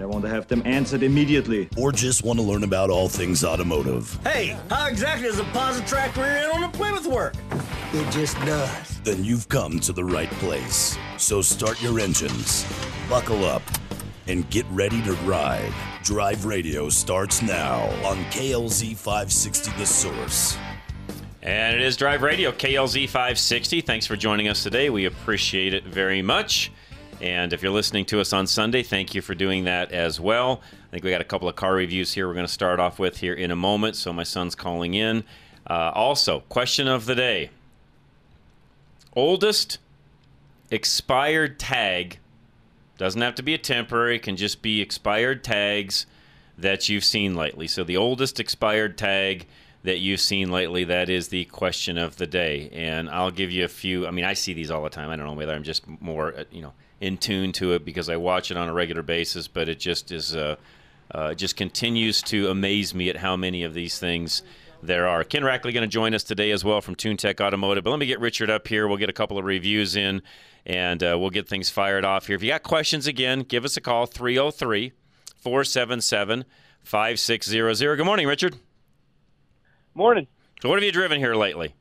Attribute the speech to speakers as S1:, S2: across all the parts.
S1: And I want to have them answered immediately.
S2: or just want to learn about all things automotive,
S3: Hey, how exactly does a Positrack rear end on a Plymouth work? It just does.
S2: then you've come to the right place. So start your engines, buckle up, and get ready to ride. Drive Radio starts now on KLZ 560 The Source.
S4: And it is Drive Radio, KLZ 560. Thanks for joining us today. We appreciate it very much. And if you're listening to us on Sunday, thank you for doing that as well. I think we got a couple of car reviews here we're going to start off with here in a moment. So my son's calling in. Uh, also, question of the day oldest expired tag doesn't have to be a temporary, can just be expired tags that you've seen lately. So the oldest expired tag that you've seen lately, that is the question of the day. And I'll give you a few. I mean, I see these all the time. I don't know whether I'm just more, uh, you know, in tune to it because I watch it on a regular basis, but it just is, uh, uh, just continues to amaze me at how many of these things there are. Ken Rackley going to join us today as well from TuneTech Automotive. But let me get Richard up here. We'll get a couple of reviews in and uh, we'll get things fired off here. If you got questions again, give us a call 303 477 5600. Good morning, Richard.
S5: Morning.
S4: So, what have you driven here lately?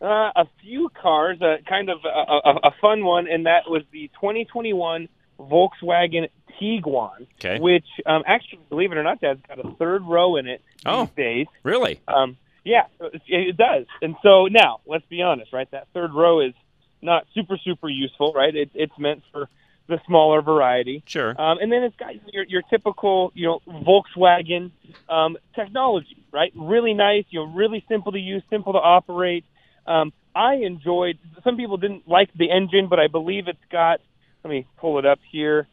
S5: Uh, a few cars, uh, kind of a, a, a fun one, and that was the 2021 Volkswagen Tiguan,
S4: Okay.
S5: which um, actually, believe it or not, Dad's got a third row in it
S4: Oh.
S5: these days.
S4: Really?
S5: Um, yeah, it, it does. And so now, let's be honest, right? That third row is not super, super useful, right? It, it's meant for the smaller variety.
S4: Sure.
S5: Um, and then it's got your, your typical, you know, Volkswagen um, technology, right? Really nice, you know, really simple to use, simple to operate. Um, I enjoyed. Some people didn't like the engine, but I believe it's got. Let me pull it up here.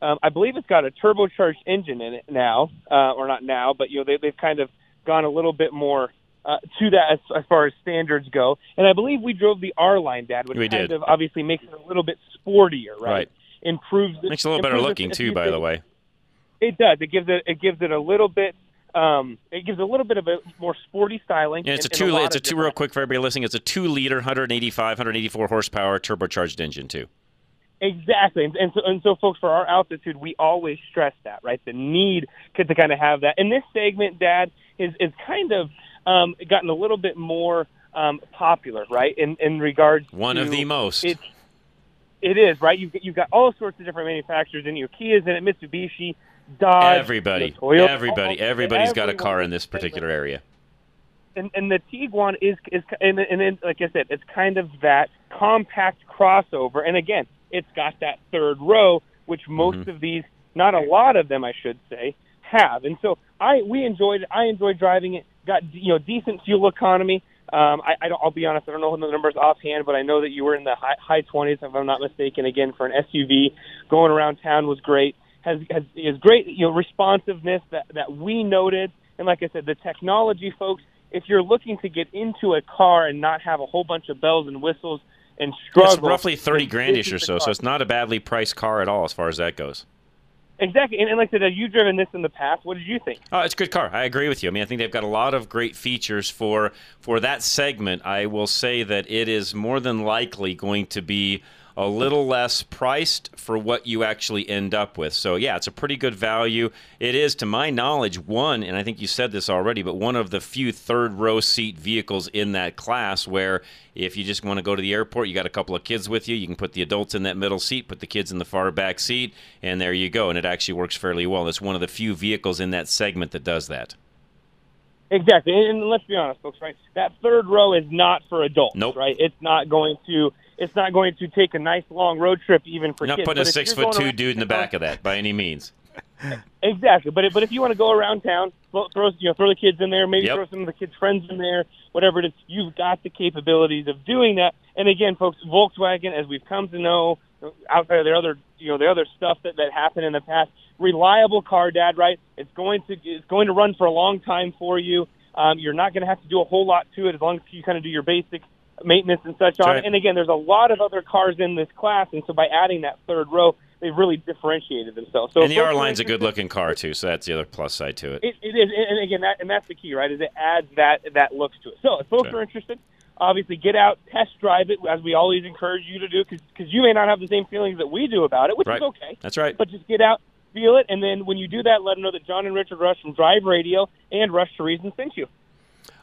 S5: Um, I believe it's got a turbocharged engine in it now, uh, or not now, but you know they, they've kind of gone a little bit more uh, to that as, as far as standards go. And I believe we drove the R line, Dad, which
S4: We
S5: kind
S4: did.
S5: of obviously makes it a little bit sportier, right?
S4: Right.
S5: Improves it,
S4: Makes it a little better looking, too, by the way.
S5: It does. It gives it. It gives it a little bit. Um, it gives a little bit of a more sporty styling.
S4: Yeah, it's a
S5: in- in
S4: two.
S5: lot
S4: It's a two. Real quick for everybody listening. It's a two-liter, 185, 184 horsepower turbocharged engine too.
S5: Exactly, and, and so and so, folks, for our altitude, we always stress that, right? The need to, to kind of have that. And this segment, Dad, is is kind of um, gotten a little bit more um, popular, right? In in regards
S4: One
S5: to
S4: of the most.
S5: It, it is right. You've got- you've got all sorts of different manufacturers in your Kia's in it, Mitsubishi, Dodge,
S4: everybody,
S5: Toyota,
S4: everybody, everybody's got a car in this particular area.
S5: and, and the Tiguan is is and, and then, like I said, it's kind of that compact crossover. And again, it's got that third row, which most
S4: Mm-hmm.
S5: of these, not a lot of them, I should say, have. And so I we enjoyed it. I enjoyed driving it. Got you know decent fuel economy. Um, I, I don't, I'll be honest, I don't know the numbers offhand, but I know that you were in the high, high 20s, if I'm not mistaken. Again, for an SUV, going around town was great. Has has is great, you know, responsiveness that that we noted, and like I said, the technology, folks. If you're looking to get into a car and not have a whole bunch of bells and whistles and struggle,
S4: It's roughly thirty grandish or so, so it's not a badly priced car at all as far as that goes.
S5: exactly. And, and like I said, have you driven this in the past? What did you think?
S4: Oh, it's a good car. I agree with you. I mean, I think they've got a lot of great features for for that segment. I will say that it is more than likely going to be a little less priced for what you actually end up with. So, yeah, it's a pretty good value. It is, to my knowledge, one, and I think you said this already, but one of the few third row seat vehicles in that class where if you just want to go to the airport, you got a couple of kids with you, you can put the adults in that middle seat, put the kids in the far back seat, and there you go. And it actually works fairly well. It's one of the few vehicles in that segment that does that.
S5: Exactly, and, let's be honest, folks. Right, that third row is not for adults.
S4: Nope.
S5: Right, it's not going to. It's not going to take a nice long road trip even for
S4: You're not
S5: kids.
S4: putting a
S5: But if
S4: six foot two dude in the back of that by any means.
S5: Exactly, but if- but if you want to go around town, throw you know throw the kids in there, maybe
S4: Yep.
S5: throw some of the kids' friends in there, whatever it is. You've got the capabilities of doing that. And again, folks, Volkswagen, as we've come to know outside of the other you know the other stuff that that happened in the past. Reliable car, Dad. Right? It's going to it's going to run for a long time for you. Um, you're not going to have to do a whole lot to it as long as you kind of do your basic maintenance and such on
S4: right.
S5: And again, there's a lot of other cars in this class, and so by adding that third row, they've really differentiated themselves. So
S4: and the R line's a good looking car too, so that's the other plus side to it.
S5: it, it is, and again, that, and that's the key, right? Is it adds that that looks to it. So if folks
S4: Sure.
S5: are interested, obviously get out, test drive it, as we always encourage you to do, because you may not have the same feelings that we do about it, which
S4: Right.
S5: is okay.
S4: That's right.
S5: But just get out, feel it, and then when you do that, let them know that John and Richard Rush from Drive Radio and Rush to Reason sent you.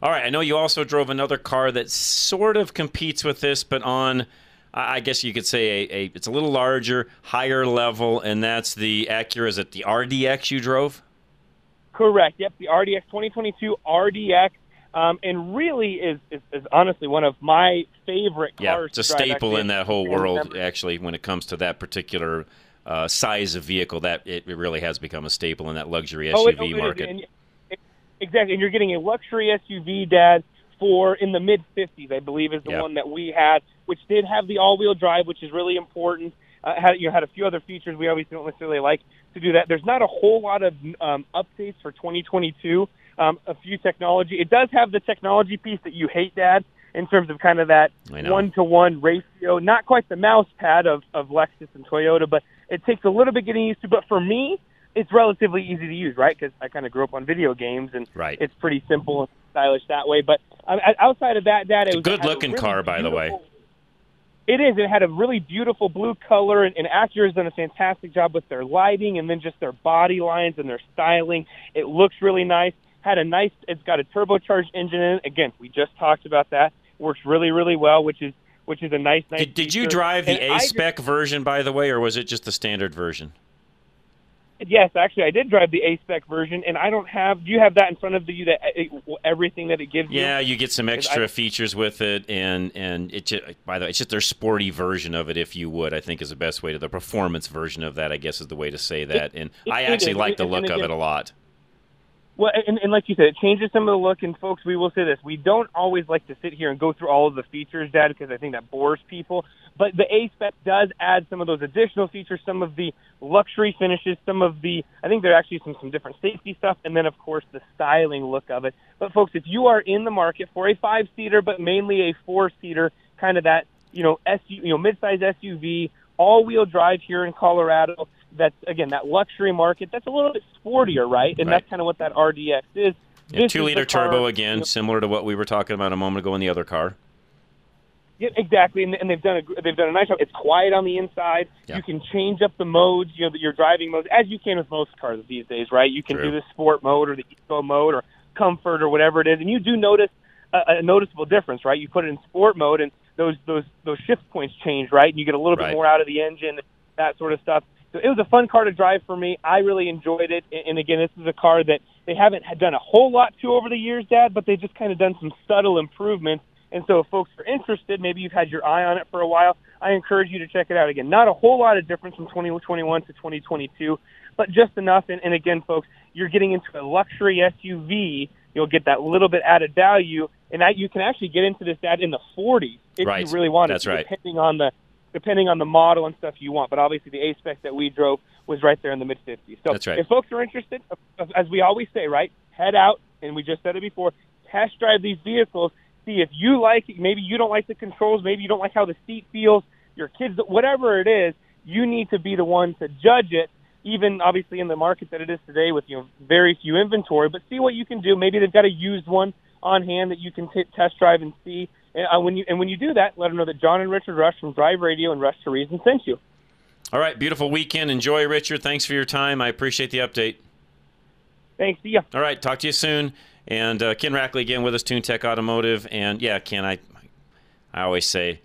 S4: All right, I know you also drove another car that sort of competes with this, but on, I guess you could say a, a it's a little larger, higher level, and that's the Acura. Is it the RDX you drove?
S5: Correct. Yep, the RDX 2022 RDX, um, and really is, is is honestly one of my favorite cars.
S4: Yeah, it's a staple in that whole world. Actually, when it comes to that particular uh, size of vehicle, that it, it really has become a staple in that luxury SUV
S5: Oh, it- oh,
S4: market.
S5: and- exactly, and you're getting a luxury SUV, Dad, for in the mid 50s, I believe, is the
S4: Yeah.
S5: one that we had, which did have the all-wheel drive, which is really important. Uh, had you know, had a few other features we obviously don't necessarily like to do that. There's not a whole lot of um, updates for 2022. Um, a few technology. It does have the technology piece that you hate, Dad, in terms of kind of that one-to-one ratio. Not quite the mouse pad of of Lexus and Toyota, but it takes a little bit getting used to. But for me, it's relatively easy to use, right? Because I kind of grew up on video games, and
S4: Right.
S5: it's pretty simple and stylish that way. But um, outside of that, that it was
S4: good-looking
S5: really
S4: car, by the way.
S5: It is. It had a really beautiful blue color, and, and Acura's done a fantastic job with their lighting and then just their body lines and their styling. It looks really nice. Had a nice. It's got a turbocharged engine in it. Again, we just talked about that. Works really, really well, which is which is a nice, nice.
S4: Did, did you drive the
S5: And
S4: A spec version, by the way, or was it just the standard version?
S5: Yes, actually, I did drive the A spec version, and I don't have. Do you have that in front of you? That eh, it, everything that it gives you.
S4: Yeah, you get some extra
S5: I-
S4: features with it, and and it just by the way, it's just their sporty version of it, if you would. I think is the best way to the performance version of that. I guess is the way to say that, and
S5: it-
S4: I actually
S5: is.
S4: like the look of it a lot.
S5: Well, and, and like you said, it changes some of the look. And folks, we will say this: we don't always like to sit here and go through all of the features, Dad, because I think that bores people. But the A spec does add some of those additional features, some of the luxury finishes, some of the. I think there are actually some some different safety stuff, and then of course the styling look of it. But folks, if you are in the market for a five seater, but mainly a four seater, kind of that you know SU, you know midsize SUV, all wheel drive here in Colorado. That's again that luxury market. That's a little bit sportier, right? And
S4: Right.
S5: that's kind of what that RDX is.
S4: Yeah, two
S5: is
S4: liter turbo again, similar to what we were talking about a moment ago in the other car.
S5: Yeah, exactly, and, and they've done a they've done a nice job. It's quiet on the inside.
S4: Yeah.
S5: You can change up the modes, you know, that your driving modes, as you can with most cars these days, right? You can
S4: True.
S5: do the sport mode or the eco mode or comfort or whatever it is, and you do notice a, a noticeable difference, right? You put it in sport mode, and those those those shift points change, right? And you get a little
S4: Right.
S5: bit more out of the engine, that sort of stuff. So it was a fun car to drive for me. I really enjoyed it, and, again, this is a car that they haven't had done a whole lot to over the years, Dad, but they've just kind of done some subtle improvements. And so, if folks are interested, maybe you've had your eye on it for a while, I encourage you to check it out. Again, not a whole lot of difference from 2021 to 2022, but just enough. And, and again, folks, you're getting into a luxury SUV. You'll get that little bit added value, and that you can actually get into this Dad in the 40s if
S4: Right.
S5: you really want
S4: That's
S5: to,
S4: right.
S5: depending on the depending on the model and stuff you want. But obviously, the A spec that we drove was right there in the mid 50s. So
S4: That's right.
S5: if folks are interested, as we always say, right, head out, and we just said it before, test drive these vehicles, see if you like. It. Maybe you don't like the controls. Maybe you don't like how the seat feels. Your kids, whatever it is, you need to be the one to judge it. Even obviously in the market that it is today, with you know very few inventory, but see what you can do. Maybe they've got a used one on hand that you can t- test drive and see. And uh, when you and when you do that, let them know that John and Richard Rush from Drive Radio and Rush to Reason sent you.
S4: All right, beautiful weekend. Enjoy, Richard. Thanks for your time. I appreciate the update.
S5: Thanks. See ya.
S4: All right, talk to you soon. And uh, Ken Rackley again with us, Tune Tech Automotive. And yeah, Ken, I, I always say,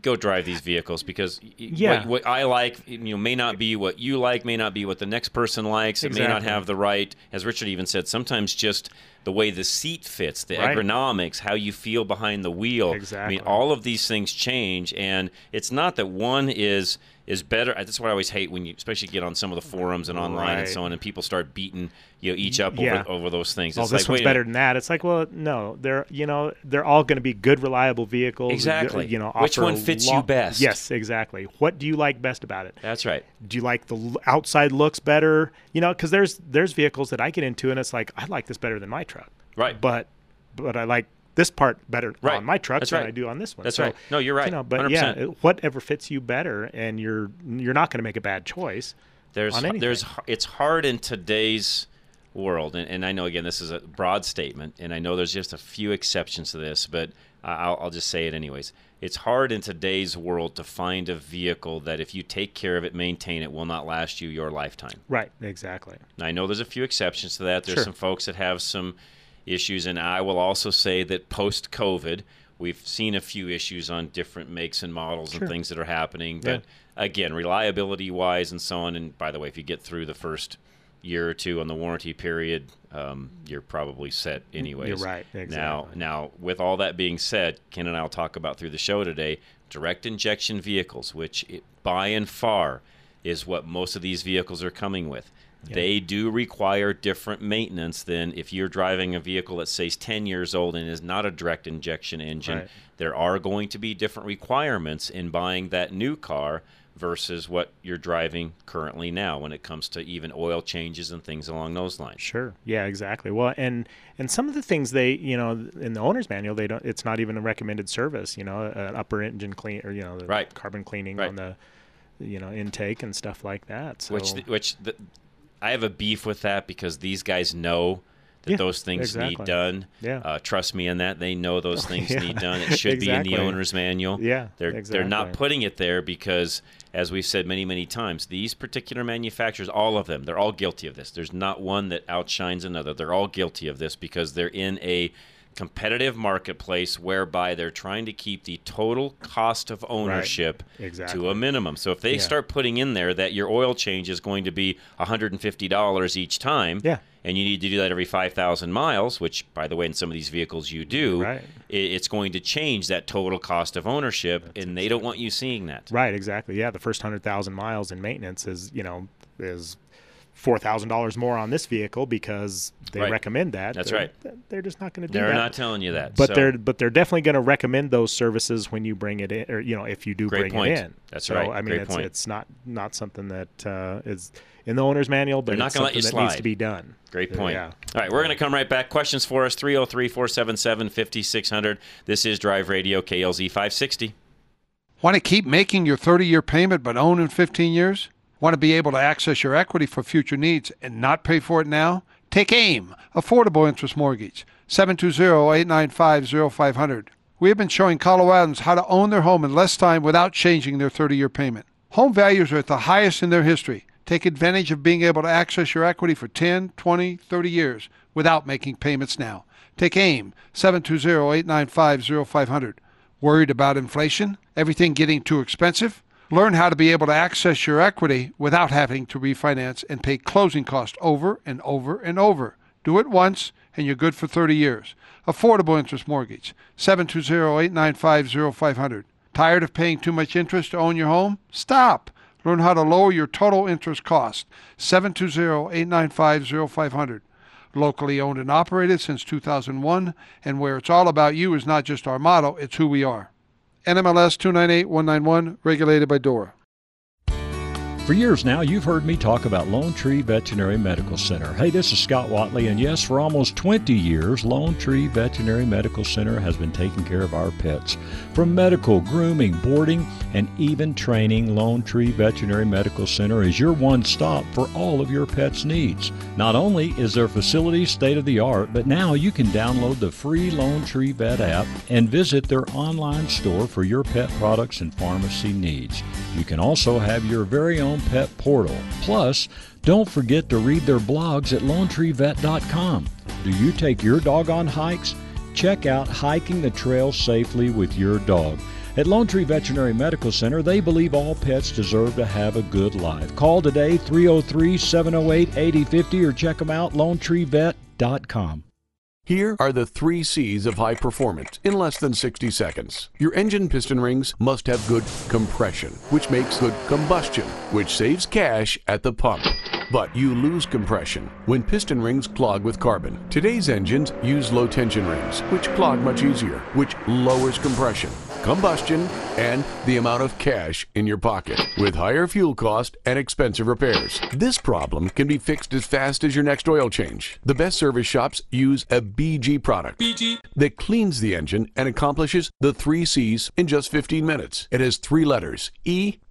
S4: go drive these vehicles because
S6: Yeah.
S4: what, what I like, you know, may not be what you like, may not be what the next person likes. Exactly. It may not have the right, as Richard even said, sometimes just the way the seat fits, the
S6: Right.
S4: ergonomics, how you feel behind the wheel. I mean, all of these things change, and it's not that one is is better. That's what I always hate when you, especially get on some of the forums and online and so on, and people start beating you know each up
S6: Yeah.
S4: over, over those things.
S6: Oh,
S4: It's
S6: this
S4: like,
S6: one's better than that. It's like, well, no, they're you know they're all going to be good, reliable vehicles.
S4: Exactly.
S6: You know,
S4: Which one fits you best?
S6: Yes, exactly. What do you like best about it?
S4: That's right.
S6: Do you like the outside looks better? You know, because there's there's vehicles that I get into and it's like I like this better than my truck.
S4: Right.
S6: But but I like this part better
S4: Right.
S6: on my truck
S4: That's
S6: than
S4: right.
S6: I do on this one.
S4: That's
S6: So,
S4: right. No, you're right.
S6: You know, but yeah,
S4: 100%.
S6: it- whatever fits you better, and you're you're not going to make a bad choice.
S4: There's
S6: on
S4: there's it's hard in today's world, and, and I know again this is a broad statement, and I know there's just a few exceptions to this, but I'll, I'll just say it anyways. It's hard in today's world to find a vehicle that if you take care of it, maintain it, will not last you your lifetime.
S6: Right. Exactly.
S4: Now, I know there's a few exceptions to that. There's
S6: Sure.
S4: some folks that have some issues, and I will also say that post COVID, we've seen a few issues on different makes and models
S6: Sure.
S4: and things that are happening.
S6: Yeah.
S4: But again, reliability wise and so on. And by the way, if you get through the first year or two on the warranty period, um, you're probably set anyways.
S6: right,
S4: Now,
S6: exactly.
S4: now, with all that being said, Ken and I will talk about through the show today direct injection vehicles, which it, by and far is what most of these vehicles are coming with. They do require different maintenance than if you're driving a vehicle that says 10 years old and is not a direct injection engine.
S6: Right.
S4: There are going to be different requirements in buying that new car versus what you're driving currently now when it comes to even oil changes and things along those lines.
S6: Sure. Yeah, exactly. Well, and and some of the things they, you know, in the owner's manual, they don't. It's not even a recommended service. You know, an upper engine clean or you know, the
S4: Right.
S6: carbon cleaning
S4: Right.
S6: on the, you know, intake and stuff like that. So,
S4: Which, th- which the, I have a beef with that because these guys know that
S6: Yeah,
S4: those things need done.
S6: Yeah.
S4: Uh, trust me in that. They know those things
S6: yeah,
S4: need done. It should be in the owner's manual.
S6: Yeah,
S4: They're they're not putting it there because, as we've said many many times, these particular manufacturers, all of them, they're all guilty of this. There's not one that outshines another. They're all guilty of this because they're in a competitive marketplace whereby they're trying to keep the total cost of ownership
S6: Exactly.
S4: to a minimum. So if they
S6: Yeah.
S4: start putting in there that your oil change is going to be $150 each time,
S6: Yeah.
S4: and you need to do that every 5,000 miles, which, by the way, in some of these vehicles you do,
S6: Right.
S4: it's going to change that total cost of ownership, and they don't want you seeing that.
S6: Right. Exactly. Yeah. The first hundred thousand miles in maintenance is, you know, is four thousand dollars more on this vehicle because they
S4: Right.
S6: recommend that.
S4: That's
S6: They're-
S4: right.
S6: They're just not going to do that.
S4: They're not telling you that.
S6: but
S4: so-
S6: they're but they're definitely going to recommend those services when you bring it in, or you know, if you do
S4: Great
S6: bring
S4: point.
S6: it in.
S4: That's
S6: so,
S4: right.
S6: I mean,
S4: Great
S6: it's
S4: point.
S6: it's not not something that uh, is in the owner's manual, but
S4: They're not
S6: it's
S4: gonna let
S6: something
S4: you
S6: that needs to be done.
S4: Great
S6: Uh,
S4: point.
S6: Yeah.
S4: All right, we're going to come right back. Questions for us 303 477 5600. This is Drive Radio KLZ 560.
S7: Want to keep making your 30 year payment but own in 15 years? Want to be able to access your equity for future needs and not pay for it now? Take AIM, Affordable Interest Mortgage, 720 895 0500. We have been showing Coloradans how to own their home in less time without changing their 30 year payment. Home values are at the highest in their history. Take advantage of being able to access your equity for 10, 20, 30 years without making payments now. Take AIM, 720 895 0500. Worried about inflation? Everything getting too expensive? Learn how to be able to access your equity without having to refinance and pay closing costs over and over and over. Do it once and you're good for 30 years. Affordable interest mortgage, 720-895-0500. Tired of paying too much interest to own your home? Stop. Learn how to lower your total interest cost. 720-895-0500 locally owned and operated since 2001, and where it's all about you is not just our motto, it's who we are. NMLS 298191, regulated by DORA.
S8: For years now, you've heard me talk about Lone Tree Veterinary Medical Center. Hey, this is Scott Watley, and yes, for almost 20 years, Lone Tree Veterinary Medical Center has been taking care of our pets. From medical, grooming, boarding, and even training, Lone Tree Veterinary Medical Center is your one stop for all of your pet's needs. Not only is their facility state of the art, but now you can download the free Lone Tree Vet app and visit their online store for your pet products and pharmacy needs. You can also have your very own pet portal. Plus, don't forget to read their blogs at lonetreevet.com. Do you take your dog on hikes? Check out Hiking the Trail Safely with Your Dog. At Lone Tree Veterinary Medical Center, they believe all pets deserve to have a good life. Call today 303 708 8050 or check them out lonetreevet.com.
S9: Here are the three C's of high performance in less than 60 seconds. Your engine piston rings must have good compression, which makes good combustion, which saves cash at the pump. But you lose compression when piston rings clog with carbon. Today's engines use low tension rings, which clog much easier, which lowers compression, combustion, and the amount of cash in your pocket with higher fuel cost and expensive repairs. This problem can be fixed as fast as your next oil change. The best service shops use a BG product BG. that cleans the engine and accomplishes the three C's in just 15 minutes. It has three letters E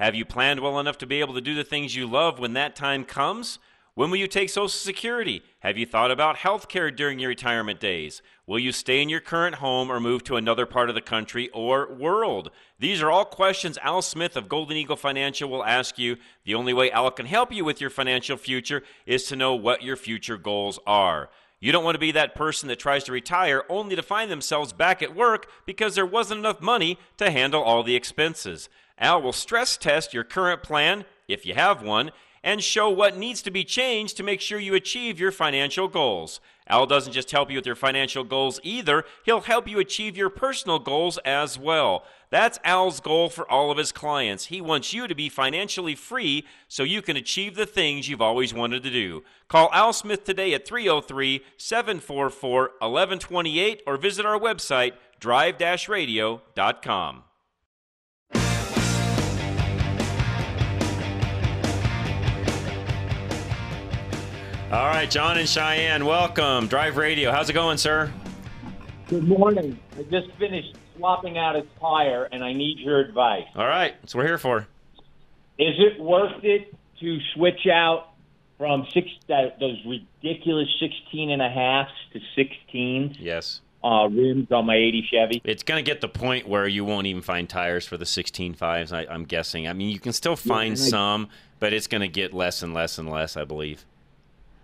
S4: Have you planned well enough to be able to do the things you love when that time comes? When will you take Social Security? Have you thought about health care during your retirement days? Will you stay in your current home or move to another part of the country or world? These are all questions Al Smith of Golden Eagle Financial will ask you. The only way Al can help you with your financial future is to know what your future goals are. You don't want to be that person that tries to retire only to find themselves back at work because there wasn't enough money to handle all the expenses. Al will stress test your current plan, if you have one, and show what needs to be changed to make sure you achieve your financial goals. Al doesn't just help you with your financial goals either, he'll help you achieve your personal goals as well. That's Al's goal for all of his clients. He wants you to be financially free so you can achieve the things you've always wanted to do. Call Al Smith today at 303 744 1128 or visit our website, drive All right, John and Cheyenne, welcome. Drive Radio. How's it going, sir?
S10: Good morning. I just finished swapping out its tire, and I need your advice.
S4: All right, that's what we're here for.
S10: Is it worth it to switch out from six that, those ridiculous 16 and a halves to 16s?
S4: Yes.
S10: Uh, rims on my 80 Chevy.
S4: It's going to get the point where you won't even find tires for the 16 fives, I, I'm guessing. I mean, you can still find
S10: I-
S4: some, but it's going to get less and less and less, I believe.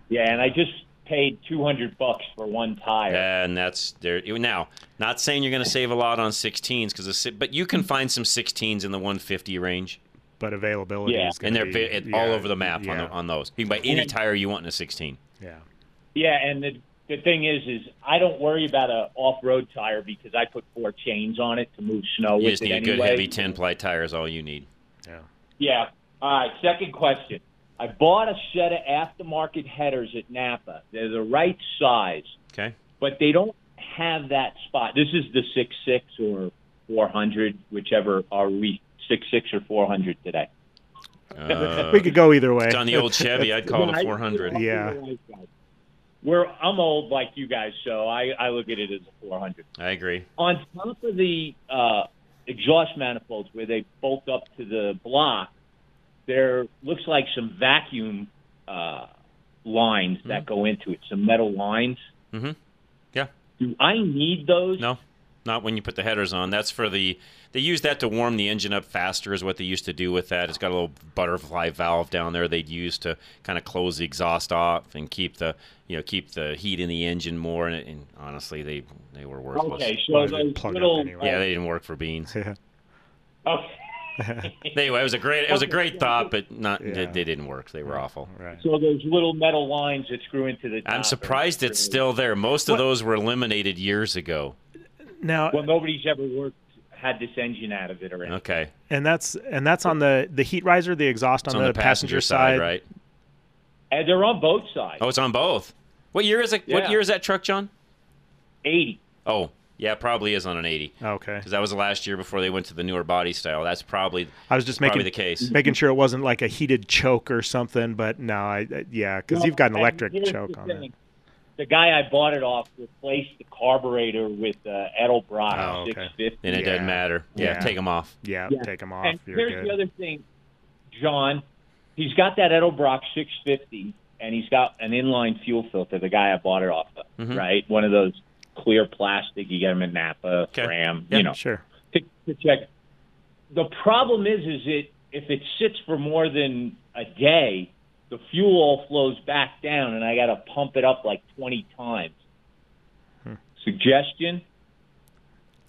S10: Yeah, and I just paid 200 bucks for one tire.
S4: And that's there. Now, not saying you're going to save a lot on 16s, because but you can find some 16s in the 150 range.
S6: But availability
S10: Yeah.
S6: is
S4: and they're
S6: be,
S4: bi- all
S6: yeah,
S4: over the map on, the, on those. You can buy any tire you want in a 16.
S6: Yeah.
S10: Yeah, and the the thing is, is I don't worry about a off road tire because I put four chains on it to move snow
S4: You
S10: with
S4: just
S10: it
S4: need
S10: anyway.
S4: good heavy 10 ply tire is All you need.
S6: Yeah.
S10: Yeah. All right. Second question. I bought a set of aftermarket headers at Napa. They're the right size,
S4: Okay.
S10: but they don't have that spot. This is the six six or four hundred, whichever are we six six or four hundred today.
S4: Uh,
S6: we could go either way.
S4: It's on the old Chevy. I'd call it a 400.
S6: Yeah.
S10: We're I'm old like you guys, so I, I look at it as a four hundred.
S4: I agree.
S10: on top of the uh, exhaust manifolds where they bolt up to the block, there looks like some vacuum uh, lines that go into it, some metal lines.
S4: Mm-hmm. Yeah.
S10: Do I need those?
S4: No, not when you put the headers on. That's for the. They use that to warm the engine up faster, is what they used to do with that. It's got a little butterfly valve down there they'd use to kind of close the exhaust off and keep the you know keep the heat in the engine more. And, and honestly, they they were worthless.
S10: Okay, so those little
S4: Yeah, they didn't work for beans. Yeah.
S10: Okay.
S4: anyway, it was a great it was a great thought, but not they, they didn't work. They were awful.
S6: Right.
S10: So those little metal lines that screw into the.
S4: I'm surprised
S10: are-
S4: it's still there. Most of those were eliminated years ago.
S6: Now,
S10: Well, nobody's ever worked had this engine out of it or anything.
S4: Okay.
S6: and that's and that's on the the heat riser, the exhaust
S4: It's
S6: on, the, passenger, side,
S4: right?
S10: And they're on both sides.
S4: Oh, it's on both. What year is it? What year is that truck, John?
S10: 80.
S4: Oh, yeah, it probably is on an 80.
S6: Okay.
S4: Because that was the last year before they went to the newer body style. That's probably
S6: I was just making
S4: the case.
S6: making sure it wasn't like a heated choke or something, but no, I, I yeah, because
S10: Well,
S6: you've got an electric choke on it.
S10: The guy I bought it off replaced the carburetor with uh, Edelbrock
S6: Oh, okay.
S10: 650.
S4: And it doesn't matter. Yeah,
S6: Yeah.
S4: take them off.
S6: Yeah,
S10: Yeah.
S6: take them off.
S10: And
S6: You're
S10: here's
S6: good.
S10: the other thing, John. He's got that Edelbrock 650, and he's got an inline fuel filter. The guy I bought it off of,
S4: Mhm.
S10: right? One of those clear plastic. You get them in Napa, Ram,
S6: Yeah,
S10: you know,
S6: sure.
S10: to, to check. The problem is, is it if it sits for more than a day, the fuel all flows back down, and I got to pump it up like twenty times.
S6: Hmm.
S10: Suggestion: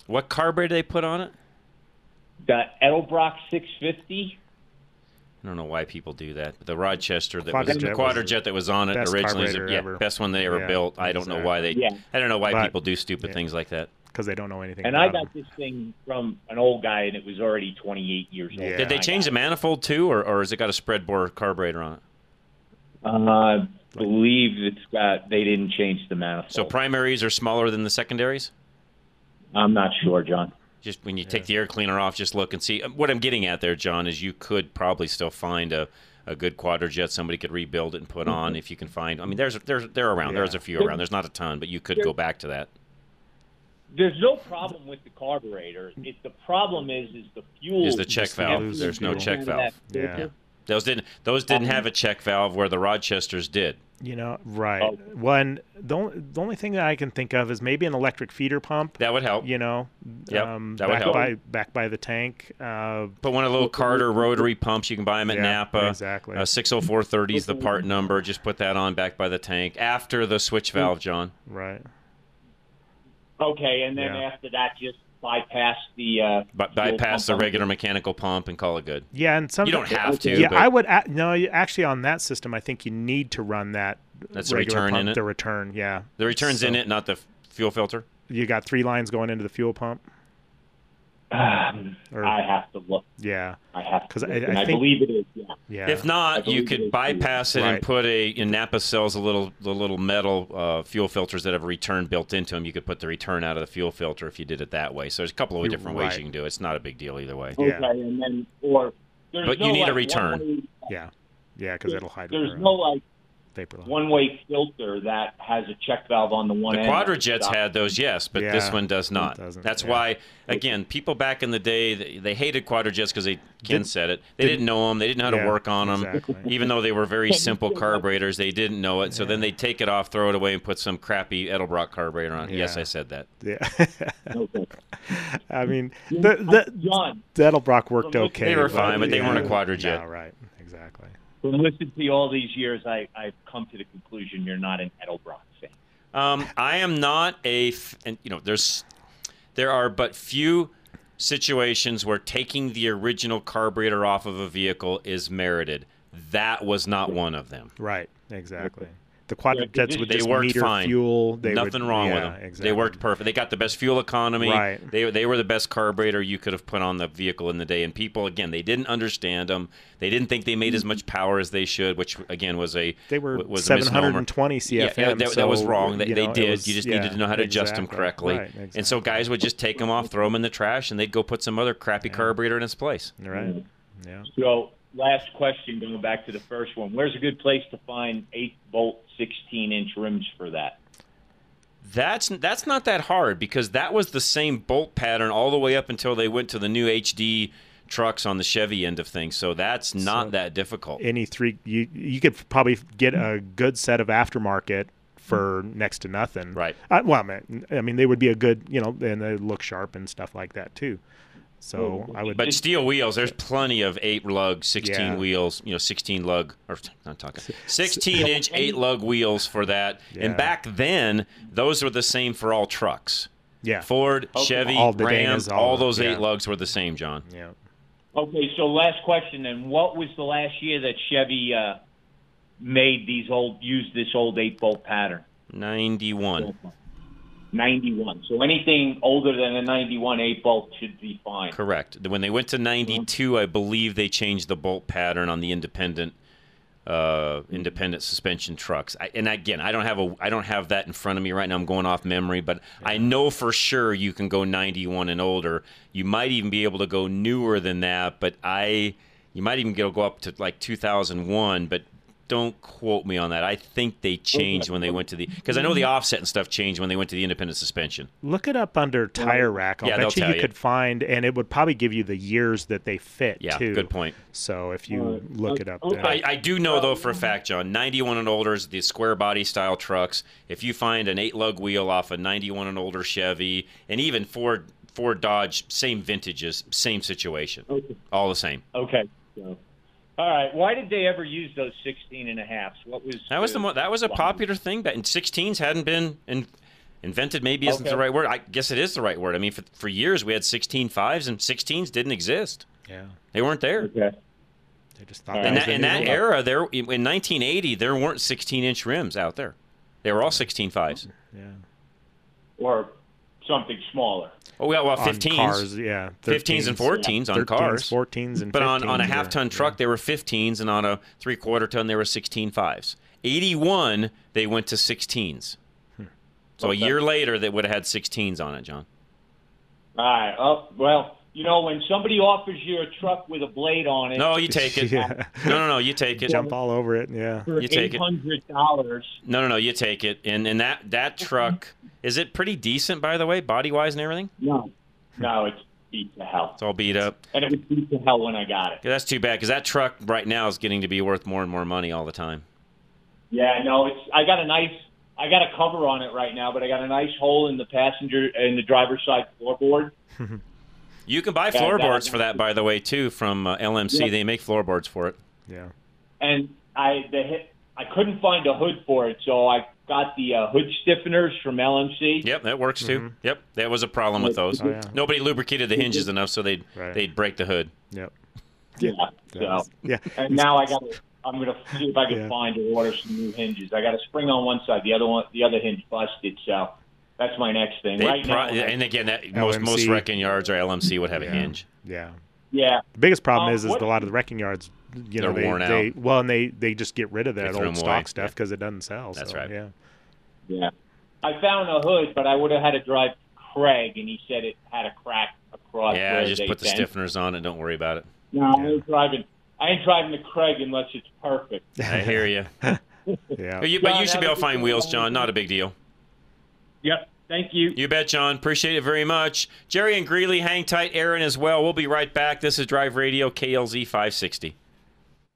S4: What carburetor they put on it?
S10: the Edelbrock 650.
S4: I don't know why people do that. But the Rochester that
S6: Quadrajet
S4: was the
S6: was
S4: Quadrajet that was on it originally, is
S6: carburetor
S4: yeah,
S6: ever.
S4: best one they ever
S6: Yeah,
S4: built. I don't know why they.
S10: Yeah.
S4: I don't know why
S6: But-
S4: people do stupid things like that.
S6: because they don't know anything.
S10: And I
S6: about
S10: got this thing from an old guy, and it was already 28 years old.
S4: Did they change the manifold too, or, or has it got a spread bore carburetor on it?
S10: Uh, I believe it's got. They didn't change the manifold.
S4: So primaries are smaller than the secondaries.
S10: I'm not sure, John.
S4: Just when you take the air cleaner off, just look and see. Uh, What I'm getting at there, John, is you could probably still find a, a good quadrajet somebody could rebuild it and put on if you can find. I mean, there's there's they're around. There's a few around. There's not a ton, but you could go back to that.
S10: There's no problem with the carburetor. It, the problem is, is the fuel.
S4: Is the check valve? There's no check valve.
S6: Yeah.
S4: Those didn't those didn't have a check valve where the Rochesters did.
S6: You know, right? One the only, the only thing that I can think of is maybe an electric feeder pump.
S4: That would help.
S6: You know,
S4: Yep,
S6: um,
S4: that would
S6: back
S4: help.
S6: by back by the tank. Uh,
S4: Put one of the little Carter rotary pumps. You can buy them at
S6: Yeah,
S4: Napa.
S6: exactly.
S4: Uh, 60430 is the part number. Just put that on back by the tank after the switch valve, John.
S6: Right.
S10: Okay, and then
S4: Yeah.
S10: after that, just bypass the. Uh,
S4: But bypass the
S10: pump
S4: regular mechanical pump and call it good.
S6: yeah, and some
S4: You don't have to.
S6: Yeah,
S4: but
S6: I would. a- No, actually, on that system, I think you need to run that.
S4: That's the return
S6: pump,
S4: in it?
S6: The return, yeah.
S4: The return's in it, not the f- fuel filter.
S6: You got three lines going into the fuel pump.
S10: Um,
S6: Or-
S10: I have to look.
S6: Yeah.
S10: I have.
S6: Because I, I,
S10: I,
S6: think,
S10: believe it is. Yeah.
S6: Yeah.
S4: If not, you could bypass it and
S6: Right.
S4: put a. In Napa sells a little the little metal uh, fuel filters that have a return built into them. You could put the return out of the fuel filter if you did it that way. So there's a couple of
S6: You're
S4: different ways
S6: right.
S4: you can do it. It's not a big deal either way.
S10: Okay, and then or. There's
S4: But you
S10: no,
S4: need a return.
S10: one-way-
S6: Yeah. Yeah, because it'll hide.
S10: There's
S6: the
S10: no like
S6: vapor line.
S10: one-way filter that has a check valve on the one
S4: The
S10: end.
S4: Quadrajets had those, yes, but this one does not. That's
S6: yeah.
S4: why, again, people back in the day they, they hated Quadrajets because they Ken
S6: Did-
S4: said it. They
S6: did-
S4: didn't know them. They didn't know how
S6: Yeah,
S4: to work on them.
S6: exactly.
S4: Even though they were very simple carburetors, they didn't know it. So then they take it off, throw it away, and put some crappy Edelbrock carburetor on. it. Yes, I said that.
S6: Yeah. I mean, the the
S10: John,
S6: Edelbrock worked okay.
S4: They were fine, but they weren't a
S6: yeah.
S4: Quadrajet.
S6: No, right. Exactly.
S10: from listening to you all these years, I, I've come to the conclusion you're not an Edelbrock fan.
S4: Um, I am not a, f- and you know, there's, there are but few situations where taking the original carburetor off of a vehicle is merited. That was not one of them.
S6: Right. Exactly. The Quadrajets would
S4: they
S6: just
S4: worked
S6: meter
S4: fine.
S6: fuel. They
S4: Nothing
S6: would,
S4: wrong with them.
S6: Exactly.
S4: They worked perfect. They got the best fuel economy.
S6: Right.
S4: They they were the best carburetor you could have put on the vehicle in the day. And people again, they didn't understand them. They didn't think they made as much power as they should, which again was a
S6: They were
S4: was a misnomer.
S6: 720
S4: Yeah,
S6: CFM.
S4: that, that was wrong. They,
S6: you know, it
S4: did.
S6: was-
S4: you just
S6: yeah,
S4: needed to know how to adjust them correctly.
S6: Right.
S4: And so guys would just take them off, throw them in the trash, and they'd go put some other crappy carburetor in its place.
S6: Right. Yeah.
S10: So, last question, going back to the first one. Where's a good place to find 8 bolt, 16 inch rims for that?
S4: That's that's not that hard because that was the same bolt pattern all the way up until they went to the new HD trucks on the Chevy end of things. So that's not
S6: So-
S4: that difficult.
S6: Any three, you you could probably get a good set of aftermarket for next to nothing.
S4: Right.
S6: Uh, well, I mean, I mean, they would be a good, you know, and they look sharp and stuff like that too. So I would.
S4: But steel wheels, there's plenty of eight lug, 16
S6: Yeah.
S4: wheels, you know, 16 lug, or I'm talking 16 inch eight lug wheels for that.
S6: Yeah.
S4: And back then, those were the same for all trucks.
S6: Yeah.
S4: Ford, Chevy,
S6: All the
S4: Ram, all,
S6: all-
S4: those
S6: yeah.
S4: eight lugs were the same, John.
S6: Yeah.
S10: Okay, so last question then. What was the last year that Chevy uh, made these old, used this old 8 bolt pattern?
S4: 91.
S10: 91. So anything older than a 91 8 bolt should be fine.
S4: Correct. When they went to 92, I believe they changed the bolt pattern on the independent uh, independent suspension trucks. I, and again, I don't have a I don't have that in front of me right now. I'm going off memory, but I know for sure you can go 91 and older. You might even be able to go newer than that, but I you might even go go up to like 2001, but don't quote me on that. I think they changed when they went to the because I know the offset and stuff changed when they went to the independent suspension.
S6: Look it up under tire rack. I'll
S4: Yeah, they'll
S6: bet you
S4: tell
S6: you
S4: you.
S6: could find, and it would probably give you the years that they fit
S4: Yeah,
S6: too.
S4: good point.
S6: So if you look uh, it up, oh, there.
S4: I, I do know though for a fact, John, 91 and older is the square body style trucks. If you find an eight lug wheel off a 91 and older Chevy, and even Ford Ford Dodge, same vintages, same situation, all the same.
S10: Okay. So, all right. Why did they ever use those 16 and a halves? What was
S4: That was the mo- that was a popular thing back. And 16s hadn't been in, invented. Maybe isn't
S10: Okay.
S4: the right word. I guess it is the right word. I mean, for, for years we had 16 fives and 16s didn't exist.
S6: Yeah,
S4: they weren't there.
S10: Okay.
S6: They just thought
S4: in
S6: that was
S4: that, in that era, there in 1980 there weren't 16 inch rims out there. They were all 16 fives.
S6: Yeah.
S10: or something smaller?
S4: Oh yeah, well,
S6: On
S4: 15s,
S6: cars, yeah,
S4: 15s and 14s
S6: yeah.
S4: on
S6: 13s,
S4: cars,
S6: 14s and
S4: But on, on a half ton
S6: yeah,
S4: truck, they were 15s, and on a three quarter ton, they were 16 fives. 81, they went to 16s.
S6: Hmm.
S4: So
S10: Okay.
S4: a year later, they would have had 16s on it, John.
S10: All right. Oh, well, you know, when somebody offers you a truck with a blade on it,
S4: No, you take it.
S6: Yeah.
S4: No, no, no, you take it.
S6: Jump all over it. Yeah.
S10: for
S4: You take
S10: eight
S4: it.
S10: hundred dollars.
S4: No, no, no, you take it. And and that that truck is it pretty decent, by the way, body wise and everything.
S10: No, no, it's beat to hell,
S4: It's all beat up.
S10: and it was beat to hell when I got it.
S4: That's too bad because that truck right now is getting to be worth more and more money all the time.
S10: Yeah, no, it's. I got a nice. I got a cover on it right now, but I got a nice hole in the passenger in the driver's side floorboard.
S4: You can buy floorboards for that, by the way, too, from uh, LMC.
S10: Yeah.
S4: They make floorboards for it.
S6: Yeah.
S10: and I the hit, I couldn't find a hood for it, so I got the uh, hood stiffeners from LMC.
S4: Yep, that works too. Yep, that was a problem with those.
S6: Oh, yeah.
S4: Nobody lubricated the hinges enough, so they'd
S6: Right.
S4: they'd break the hood.
S6: Yep.
S10: Yeah.
S6: That
S10: So,
S6: yeah.
S10: and now I got. I'm gonna see if I can
S6: Yeah.
S10: find or order some new hinges. I got a spring on one side, the other one, the other hinge busted. So that's my next thing.
S4: They
S10: right
S4: pro-
S10: now,
S4: and again, that most most wrecking yards or LMC would have a hinge.
S6: Yeah.
S10: yeah.
S6: The biggest problem
S10: Um,
S6: is is
S10: what-
S6: a lot of the wrecking yards. You know,
S4: They're
S6: they,
S4: worn out.
S6: they well, and they they just get rid of that
S4: throw 'em
S6: old
S4: away.
S6: stock stuff
S4: Yeah.
S6: because it doesn't sell.
S4: That's
S6: so,
S4: right.
S6: Yeah.
S10: Yeah. I found a hood, but I would have had to drive Craig, and he said it had a crack across.
S4: Yeah,
S10: where
S4: just put the
S10: bent.
S4: stiffeners on it. Don't worry about it.
S10: No, I ain't driving. I ain't driving the Craig unless it's perfect.
S4: I hear you.
S6: Yeah.
S4: But you, but
S10: John,
S4: you should be able to find wheels. John. Not a big deal.
S10: Yep. Thank you.
S4: You bet, John. Appreciate it very much. Jerry and Greeley, hang tight. Aaron as well. We'll be right back. This is Drive Radio KLZ 560.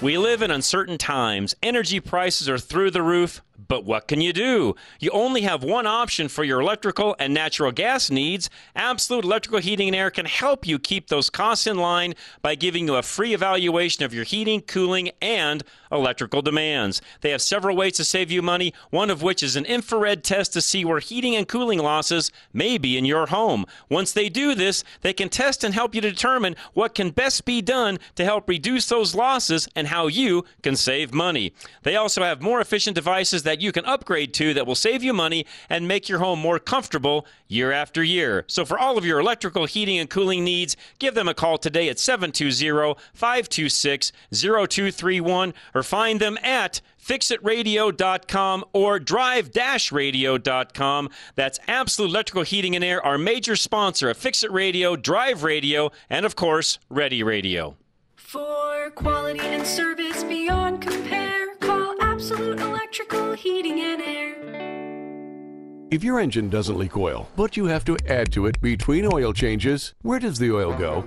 S4: We live in uncertain times. Energy prices are through the roof, but what can you do? You only have one option for your electrical and natural gas needs. Absolute Electrical Heating and Air can help you keep those costs in line by giving you a free evaluation of your heating, cooling, and electrical demands. They have several ways to save you money, one of which is an infrared test to see where heating and cooling losses may be in your home. Once they do this, they can test and help you determine what can best be done to help reduce those losses and how you can save money. They also have more efficient devices that you can upgrade to that will save you money and make your home more comfortable year after year. So for all of your electrical heating and cooling needs, give them a call today at 720-526-0231 or find them at fixitradio.com or drive-radio.com. That's Absolute Electrical Heating and Air, our major sponsor of Fix It Radio, Drive Radio, and of course, Ready Radio.
S11: For quality and service beyond compare, call Absolute Electrical Heating and Air.
S9: If your engine doesn't leak oil, but you have to add to it between oil changes, where does the oil go?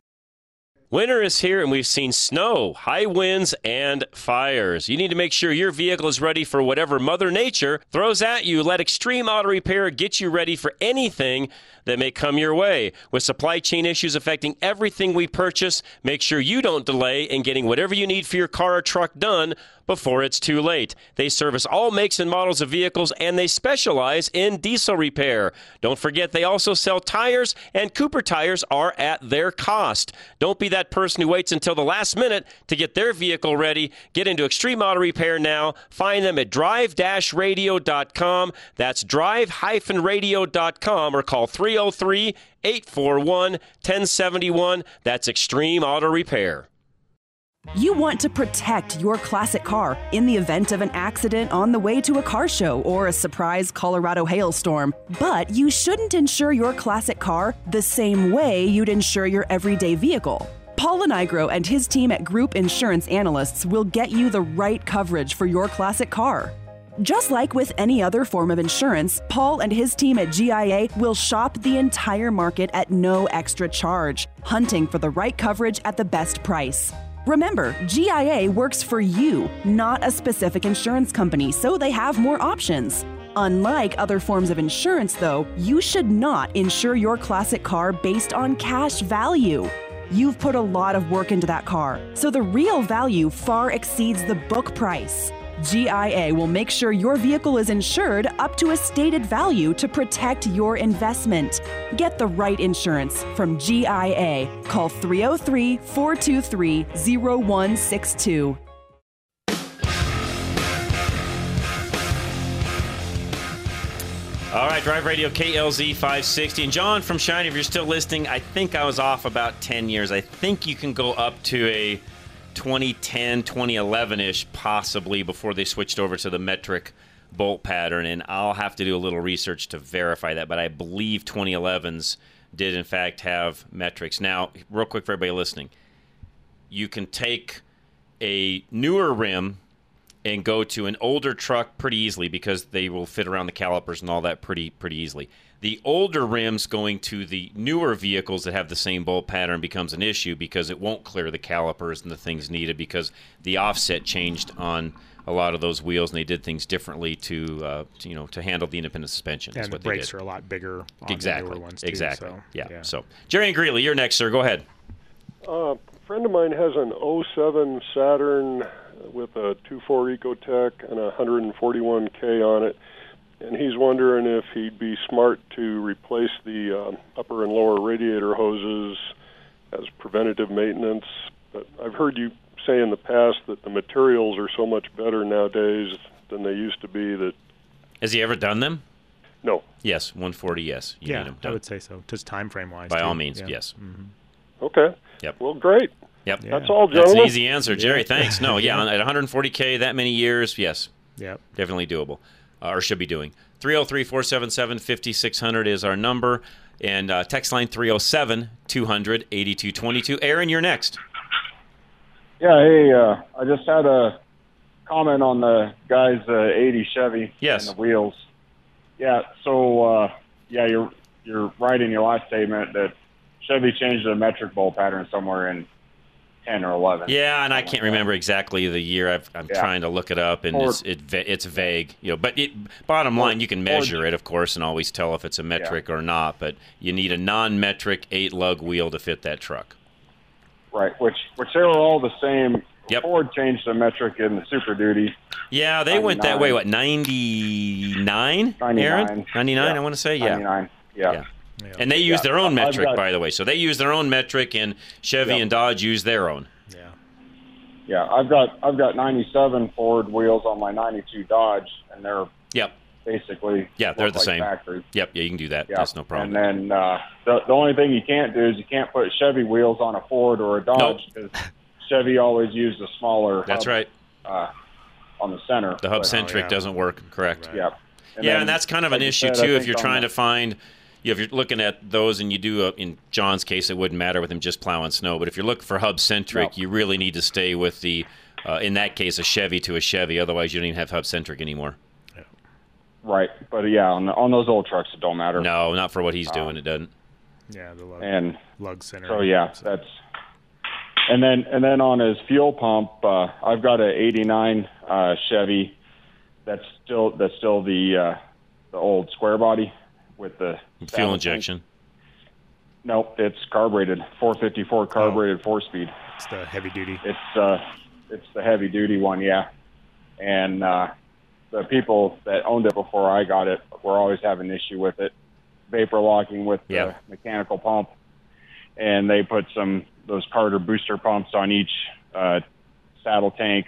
S12: Winter is here and we've seen snow, high winds, and fires. You need to make sure your vehicle is ready for whatever Mother Nature throws at you. Let Extreme Auto Repair get you ready for anything that may come your way. With supply chain issues affecting everything we purchase, make sure you don't delay in getting whatever you need for your car or truck done before it's too late. They service all makes and models of vehicles and they specialize in diesel repair. Don't forget they also sell tires and Cooper tires are at their cost. Don't be that person who waits until the last minute to get their vehicle ready. Get into Extreme Auto Repair now. Find them at drive-radio.com. That's drive-radio.com or call 303 841 1071. That's Extreme Auto Repair.
S13: You want to protect your classic car in the event of an accident on the way to a car show or a surprise Colorado hailstorm, but you shouldn't insure your classic car the same way you'd insure your everyday vehicle. Paul Lenigro and his team at Group Insurance Analysts will get you the right coverage for your classic car. Just like with any other form of insurance, Paul and his team at GIA will shop the entire market at no extra charge, hunting for the right coverage at the best price. Remember, GIA works for you, not a specific insurance company, so they have more options. Unlike other forms of insurance, though, you should not insure your classic car based on cash value. You've put a lot of work into that car, so the real value far exceeds the book price. GIA will make sure your vehicle is insured up to a stated value to protect your investment. Get the right insurance from GIA. Call 303 423 0162.
S4: All right, Drive Radio KLZ 560. And John from Shiny, if you're still listening, I think I was off about 10 years. I think you can go up to a 2010, 2011 ish, possibly, before they switched over to the metric bolt pattern. And I'll have to do a little research to verify that. But I believe 2011s did, in fact, have metrics. Now, real quick for everybody listening, you can take a newer rim and go to an older truck pretty easily because they will fit around the calipers and all that pretty pretty easily. The older rims going to the newer vehicles that have the same bolt pattern becomes an issue because it won't clear the calipers and the things needed because the offset changed on a lot of those wheels and they did things differently to, uh, to you know to handle the independent suspension.
S6: And
S4: is
S6: the
S4: what they
S6: brakes
S4: did.
S6: are a lot bigger. On
S4: exactly.
S6: The newer ones too,
S4: exactly.
S6: so,
S4: yeah. So Jerry and Greeley, you're next, sir. Go ahead.
S14: Uh, a friend of mine has an 07 Saturn with a 2.4 Ecotec and a 141K on it, and he's wondering if he'd be smart to replace the uh, upper and lower radiator hoses as preventative maintenance. But I've heard you say in the past that the materials are so much better nowadays than they used to be that
S4: Has he ever done them?
S14: No.
S4: Yes, 140. Yes. You
S6: yeah,
S4: need them
S6: I would say so. Just time frame wise.
S4: By
S6: too.
S4: all means,
S6: Yeah.
S4: yes.
S6: Mhm.
S14: Okay.
S4: Yep.
S14: Well, great.
S4: Yep.
S14: That's all, Jerry.
S4: That's an easy answer, Jerry. Thanks. No, yeah,
S6: Yeah.
S4: at 140k, that many years, yes.
S6: Yep.
S4: Definitely doable, uh, or should be doing. 303-477-5600 is our number, and uh, text line 307-200-8222. Aaron, you're next.
S15: Yeah, hey, uh, I just had a comment on the guy's uh, 80 Chevy
S4: Yes.
S15: and the wheels. Yeah, so uh, yeah, you're you're right in your last statement that Chevy changed the metric bolt pattern somewhere in 10 or 11.
S4: Yeah, and I can't remember exactly the year. I've, I'm
S15: Yeah.
S4: trying to look it up, and
S15: Or-
S4: it's it, it's vague. You know, but it, bottom line, you can measure it, of course, and always tell if it's a metric or not. But you need a non-metric eight lug wheel to fit that truck.
S15: Right, which which they were all the same.
S4: Yep.
S15: Ford changed the metric in the Super Duty.
S4: Yeah, they went that way. What 99?
S15: 99.
S4: Aaron, 99. I want to say, yeah.
S15: 99. Yeah.
S4: And they use
S15: Yeah.
S4: their own metric,
S15: got-
S4: by the way. So they use their own metric, and Chevy
S15: Yep.
S4: and Dodge use their own.
S15: Yeah, Yeah, I've got I've got 97 Ford wheels on my 92 Dodge, and they're
S4: Yep.
S15: basically
S4: Yeah, they're the
S15: like
S4: same.
S15: Factory.
S4: Yep. Yeah, you can do that.
S15: Yeah.
S4: That's no problem.
S15: And then uh, the the only thing you can't do is you can't put Chevy wheels on a Ford or a Dodge because Chevy always used a smaller.
S4: That's
S15: hub,
S4: right.
S15: Uh, on the center.
S4: The hub
S15: But-
S4: centric doesn't work. Correct.
S15: Yeah. And
S4: yeah,
S15: then,
S4: and that's kind of an
S15: like you
S4: issue
S15: said,
S4: too. If you're trying
S15: the-
S4: to find, you know, if you're looking at those, and you do, a, in John's case, it wouldn't matter with him just plowing snow. But if you're looking for hub centric, you really need to stay with the, uh, in that case, a Chevy to a Chevy. Otherwise, you don't even have hub centric anymore.
S15: Right, but yeah, on the, on those old trucks, it don't matter.
S4: No, not for what he's
S15: Um,
S4: doing. It doesn't.
S6: Yeah, the lug,
S15: And
S6: lug center.
S15: so yeah, so. that's and then and then on his fuel pump, uh, I've got a '89 uh, Chevy that's still that's still the uh, the old square body with the
S4: Fuel
S15: saddle tank.
S4: injection.
S15: Nope, it's carbureted, 454 carbureted four speed.
S6: It's the heavy duty.
S15: It's uh, it's the heavy duty one, yeah. And uh, the people that owned it before I got it were always having an issue with it, vapor locking with the mechanical pump. And they put some those Carter booster pumps on each uh, saddle tank,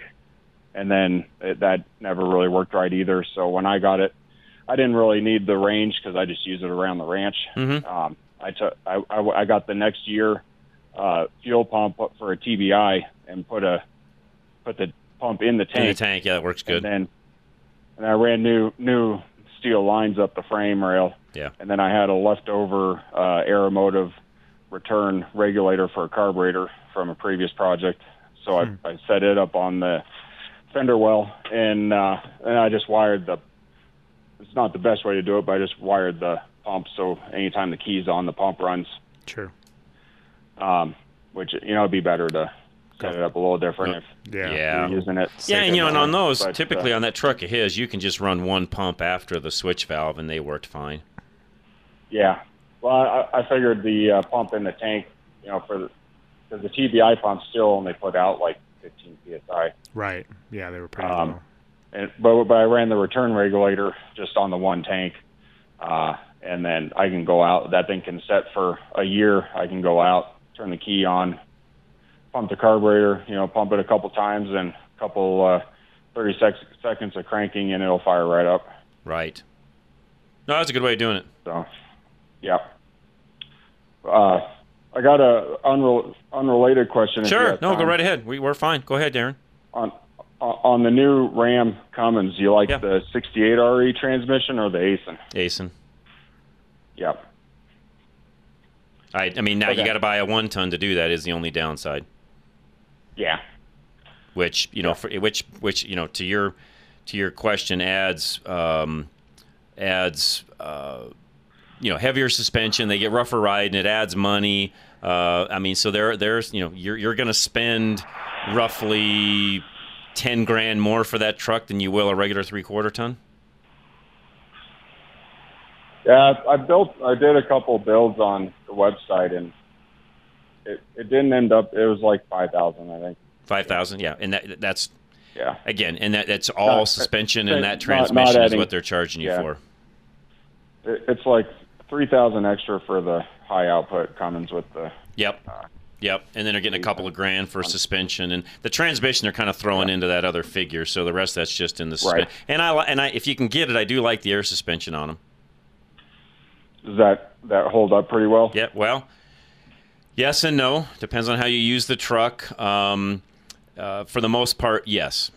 S15: and then it, that never really worked right either. So when I got it, I didn't really need the range because I just use it around the ranch.
S4: Mhm.
S15: Um, I took I, I, I got the next year uh, fuel pump for a TBI and put a put the pump in the tank.
S4: In the tank, yeah, that works good.
S15: And then and I ran new new steel lines up the frame rail.
S4: Yeah.
S15: And then I had a leftover uh, Aeromotive return regulator for a carburetor from a previous project. So I, I set it up on the fender well, and uh, and I just wired the. It's not the best way to do it, but I just wired the pump so anytime the key's on, the pump runs.
S6: True.
S15: Um, which you know it'd be better to set it up a little different if
S4: Yeah.
S15: you're using it.
S4: Yeah, and you know, and on those,
S15: But, uh,
S4: typically on that truck of his, you can just run one pump after the switch valve, and they worked fine.
S15: Yeah. Well, I, I figured the uh, pump in the tank, you know, for the because the TBI pumps still only put out like 15 psi.
S6: Right. Yeah, they were pretty
S15: Um,
S6: low.
S15: And but but I ran the return regulator just on the one tank, uh, and then I can go out. That thing can set for a year. I can go out, turn the key on, pump the carburetor, you know, pump it a couple times, and a couple uh, 30 sec- seconds of cranking, and it'll fire right up.
S4: Right. No, that's a good way of doing it.
S15: So, yeah. Uh, I got a unrel- unrelated question.
S4: Sure.
S15: have
S4: No, go right ahead. We, we're fine. Go ahead, Darren.
S15: On on the new Ram Cummins, do you like the 68 RE transmission or the Aisin?
S4: Aisin.
S15: Yep.
S4: I, I mean, now you got to buy a one ton to do that. Is the only downside.
S15: Yeah.
S4: Which you know, for which which you know, to your to your question adds um, adds uh, you know heavier suspension. They get rougher ride, and it adds money. Uh, I mean, so there there's you know you're you're going to spend roughly ten grand more for that truck than you will a regular three quarter ton.
S15: Yeah, I built. I did a couple builds on the website, and it it didn't end up. It was like five thousand, I think.
S4: Five thousand, yeah, and that that's
S15: yeah
S4: again, and that that's all
S15: Not-
S4: suspension, and that transmission is
S15: adding-
S4: what they're charging you
S15: yeah.
S4: for.
S15: It, it's like three thousand extra for the high output Cummins with the.
S4: Yep. Uh, Yep. And then they're getting a couple of grand for suspension and the transmission they're kind of throwing into that other figure. So the rest that's just in the suspension.
S15: Right.
S4: And I and I if you can get it, I do like the air suspension on them.
S15: Does that that hold up pretty well?
S4: Yeah. Well, yes and no. Depends on how you use the truck. Um, uh, for the most part, yes.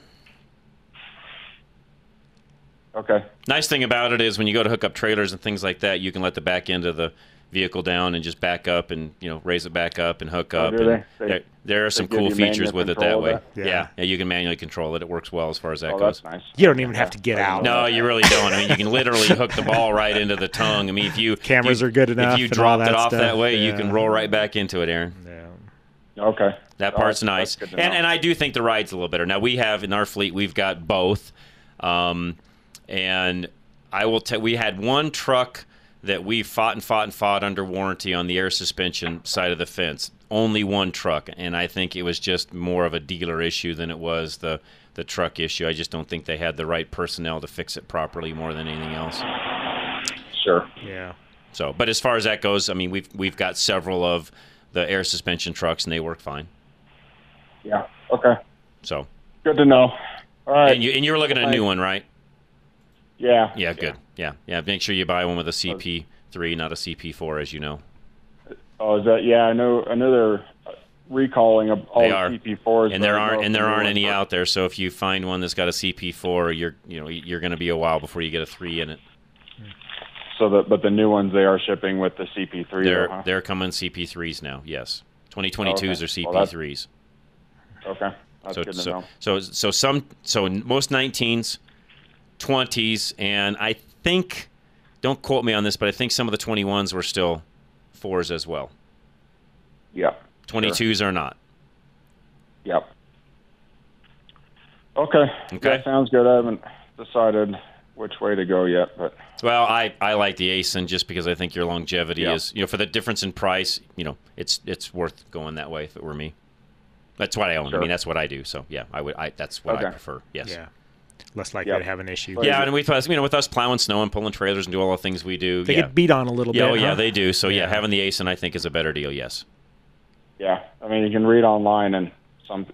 S15: Okay.
S4: Nice thing about it is when you go to hook up trailers and things like that, you can let the back end of the vehicle down and just back up and you know raise it back up and hook
S15: Oh,
S4: up.
S15: do
S4: and
S15: they? They-
S4: there, there are some cool features with it that way.
S15: that?
S4: Yeah. yeah, you can manually control it. It works well as far as that
S15: Oh,
S4: goes.
S15: that's nice.
S6: You don't even have to get out.
S4: No, you really don't. I mean, you can literally hook the ball right into the tongue. I mean, if you
S6: Cameras
S4: you-
S6: are good enough
S4: If you
S6: and all
S4: dropped it
S6: that
S4: off
S6: stuff,
S4: that way, you can roll right back into it, Aaron. Yeah.
S15: Okay.
S4: That
S15: Oh,
S4: part's
S15: that's-
S4: nice,
S15: that's good to
S4: and
S15: know.
S4: and I do think the ride's a little better. Now we have in our fleet, we've got both, um, and I will tell. We had one truck that we fought and fought and fought under warranty on the air suspension side of the fence. Only one truck, and I think it was just more of a dealer issue than it was the the truck issue. I just don't think they had the right personnel to fix it properly more than anything else.
S15: Sure.
S6: Yeah.
S4: So, but as far as that goes, I mean, we've we've got several of the air suspension trucks, and they work fine.
S15: Yeah. Okay.
S4: So,
S15: Good to know. All right.
S4: and you and you're looking at a new one, right?
S15: Yeah.
S4: Yeah, good. Yeah, yeah. Make sure you buy one with a CP3, not a CP4, as you know.
S15: Oh, is that? Yeah, I know. I know they're recalling of all
S4: They
S15: the
S4: are.
S15: CP4s,
S4: and there
S15: I don't know
S4: aren't and there aren't any out there. So if you find one that's got a CP4, you're you know you're going to be a while before you get a three in it.
S15: So that, but the new ones they are shipping with the CP3.
S4: They're
S15: though, huh?
S4: they're coming CP3s now. Yes, 2022s
S15: Okay.
S4: are CP3s.
S15: Okay, that's
S4: so,
S15: good to
S4: so,
S15: know.
S4: so so some so most 19s, 20s, and I think don't quote me on this, but I think some of the 21s were still fours as well.
S15: Yeah.
S4: 22s are not.
S15: Yep. Okay.
S4: Okay.
S15: That sounds good. I haven't decided which way to go yet, but
S4: Well, I, I like the Aisin just because I think your longevity
S15: Yeah.
S4: is you know for the difference in price, you know, it's it's worth going that way if it were me. That's what I own. I mean, that's what I do. So yeah, I would. I that's what I prefer. Yes.
S6: Yeah. Less likely
S4: Yep.
S6: to have an issue.
S4: Yeah, and with us, you know, with us plowing snow and pulling trailers and do all the things we do,
S6: They
S4: yeah.
S6: get beat on a little
S4: yeah,
S6: bit,
S4: Oh, yeah, they do. So yeah,
S6: Yeah.
S4: having the Aisin, I think, is a better deal. Yes.
S15: yeah. I mean, you can read online, and some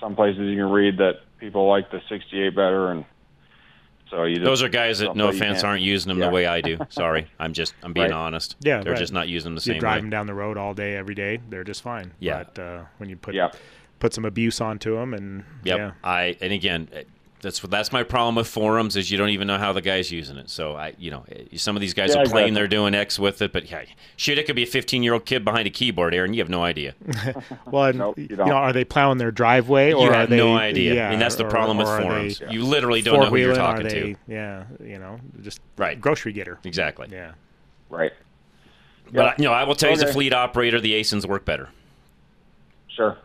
S15: some places you can read that people like the 68 better, and so you.
S4: Those are guys that, no offense, aren't using them
S15: Yeah.
S4: the way I do. Sorry, I'm just I'm being
S15: Right.
S4: honest.
S6: Yeah,
S4: they're
S6: right.
S4: just not using them the
S6: you
S4: same
S6: drive
S4: way.
S6: them down the road all day, every day. They're just fine.
S4: Yeah.
S6: But uh, when you put
S15: Yeah.
S6: put some abuse onto them, and
S4: Yep.
S6: yeah,
S4: I and again, that's that's my problem with forums is you don't even know how the guy's using it. So I, you know, eh, some of these guys
S15: Yeah,
S4: are playing,
S15: exactly.
S4: they're doing X with it, but yeah, shit, it could be a 15 year old kid behind a keyboard, Aaron. You have no idea.
S6: well, and,
S15: Nope, you
S6: you,
S15: don't.
S6: know, are they plowing their driveway, or
S4: you
S6: are
S4: have
S6: they?
S4: no idea.
S6: Yeah,
S4: I mean, that's the
S6: or-
S4: problem with
S6: or are
S4: forums.
S6: they
S4: You literally don't know who you're talking
S6: they-
S4: to.
S6: Yeah, you know, just
S4: Right.
S6: grocery getter.
S4: Exactly.
S6: Yeah.
S15: Right.
S4: But you know, I will tell you, as a fleet operator, the Aisins work better.
S15: Sure.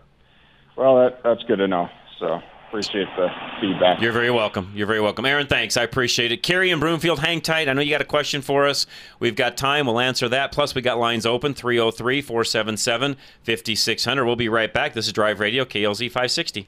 S15: Well, that that's good to know. So appreciate the feedback.
S4: You're very welcome. You're very welcome. Aaron, thanks. I appreciate it. Carrie and Broomfield, hang tight. I know you got a question for us. We've got time. We'll answer that. Plus, we got lines open 303 477 5600. We'll be right back. This is Drive Radio, KLZ 560.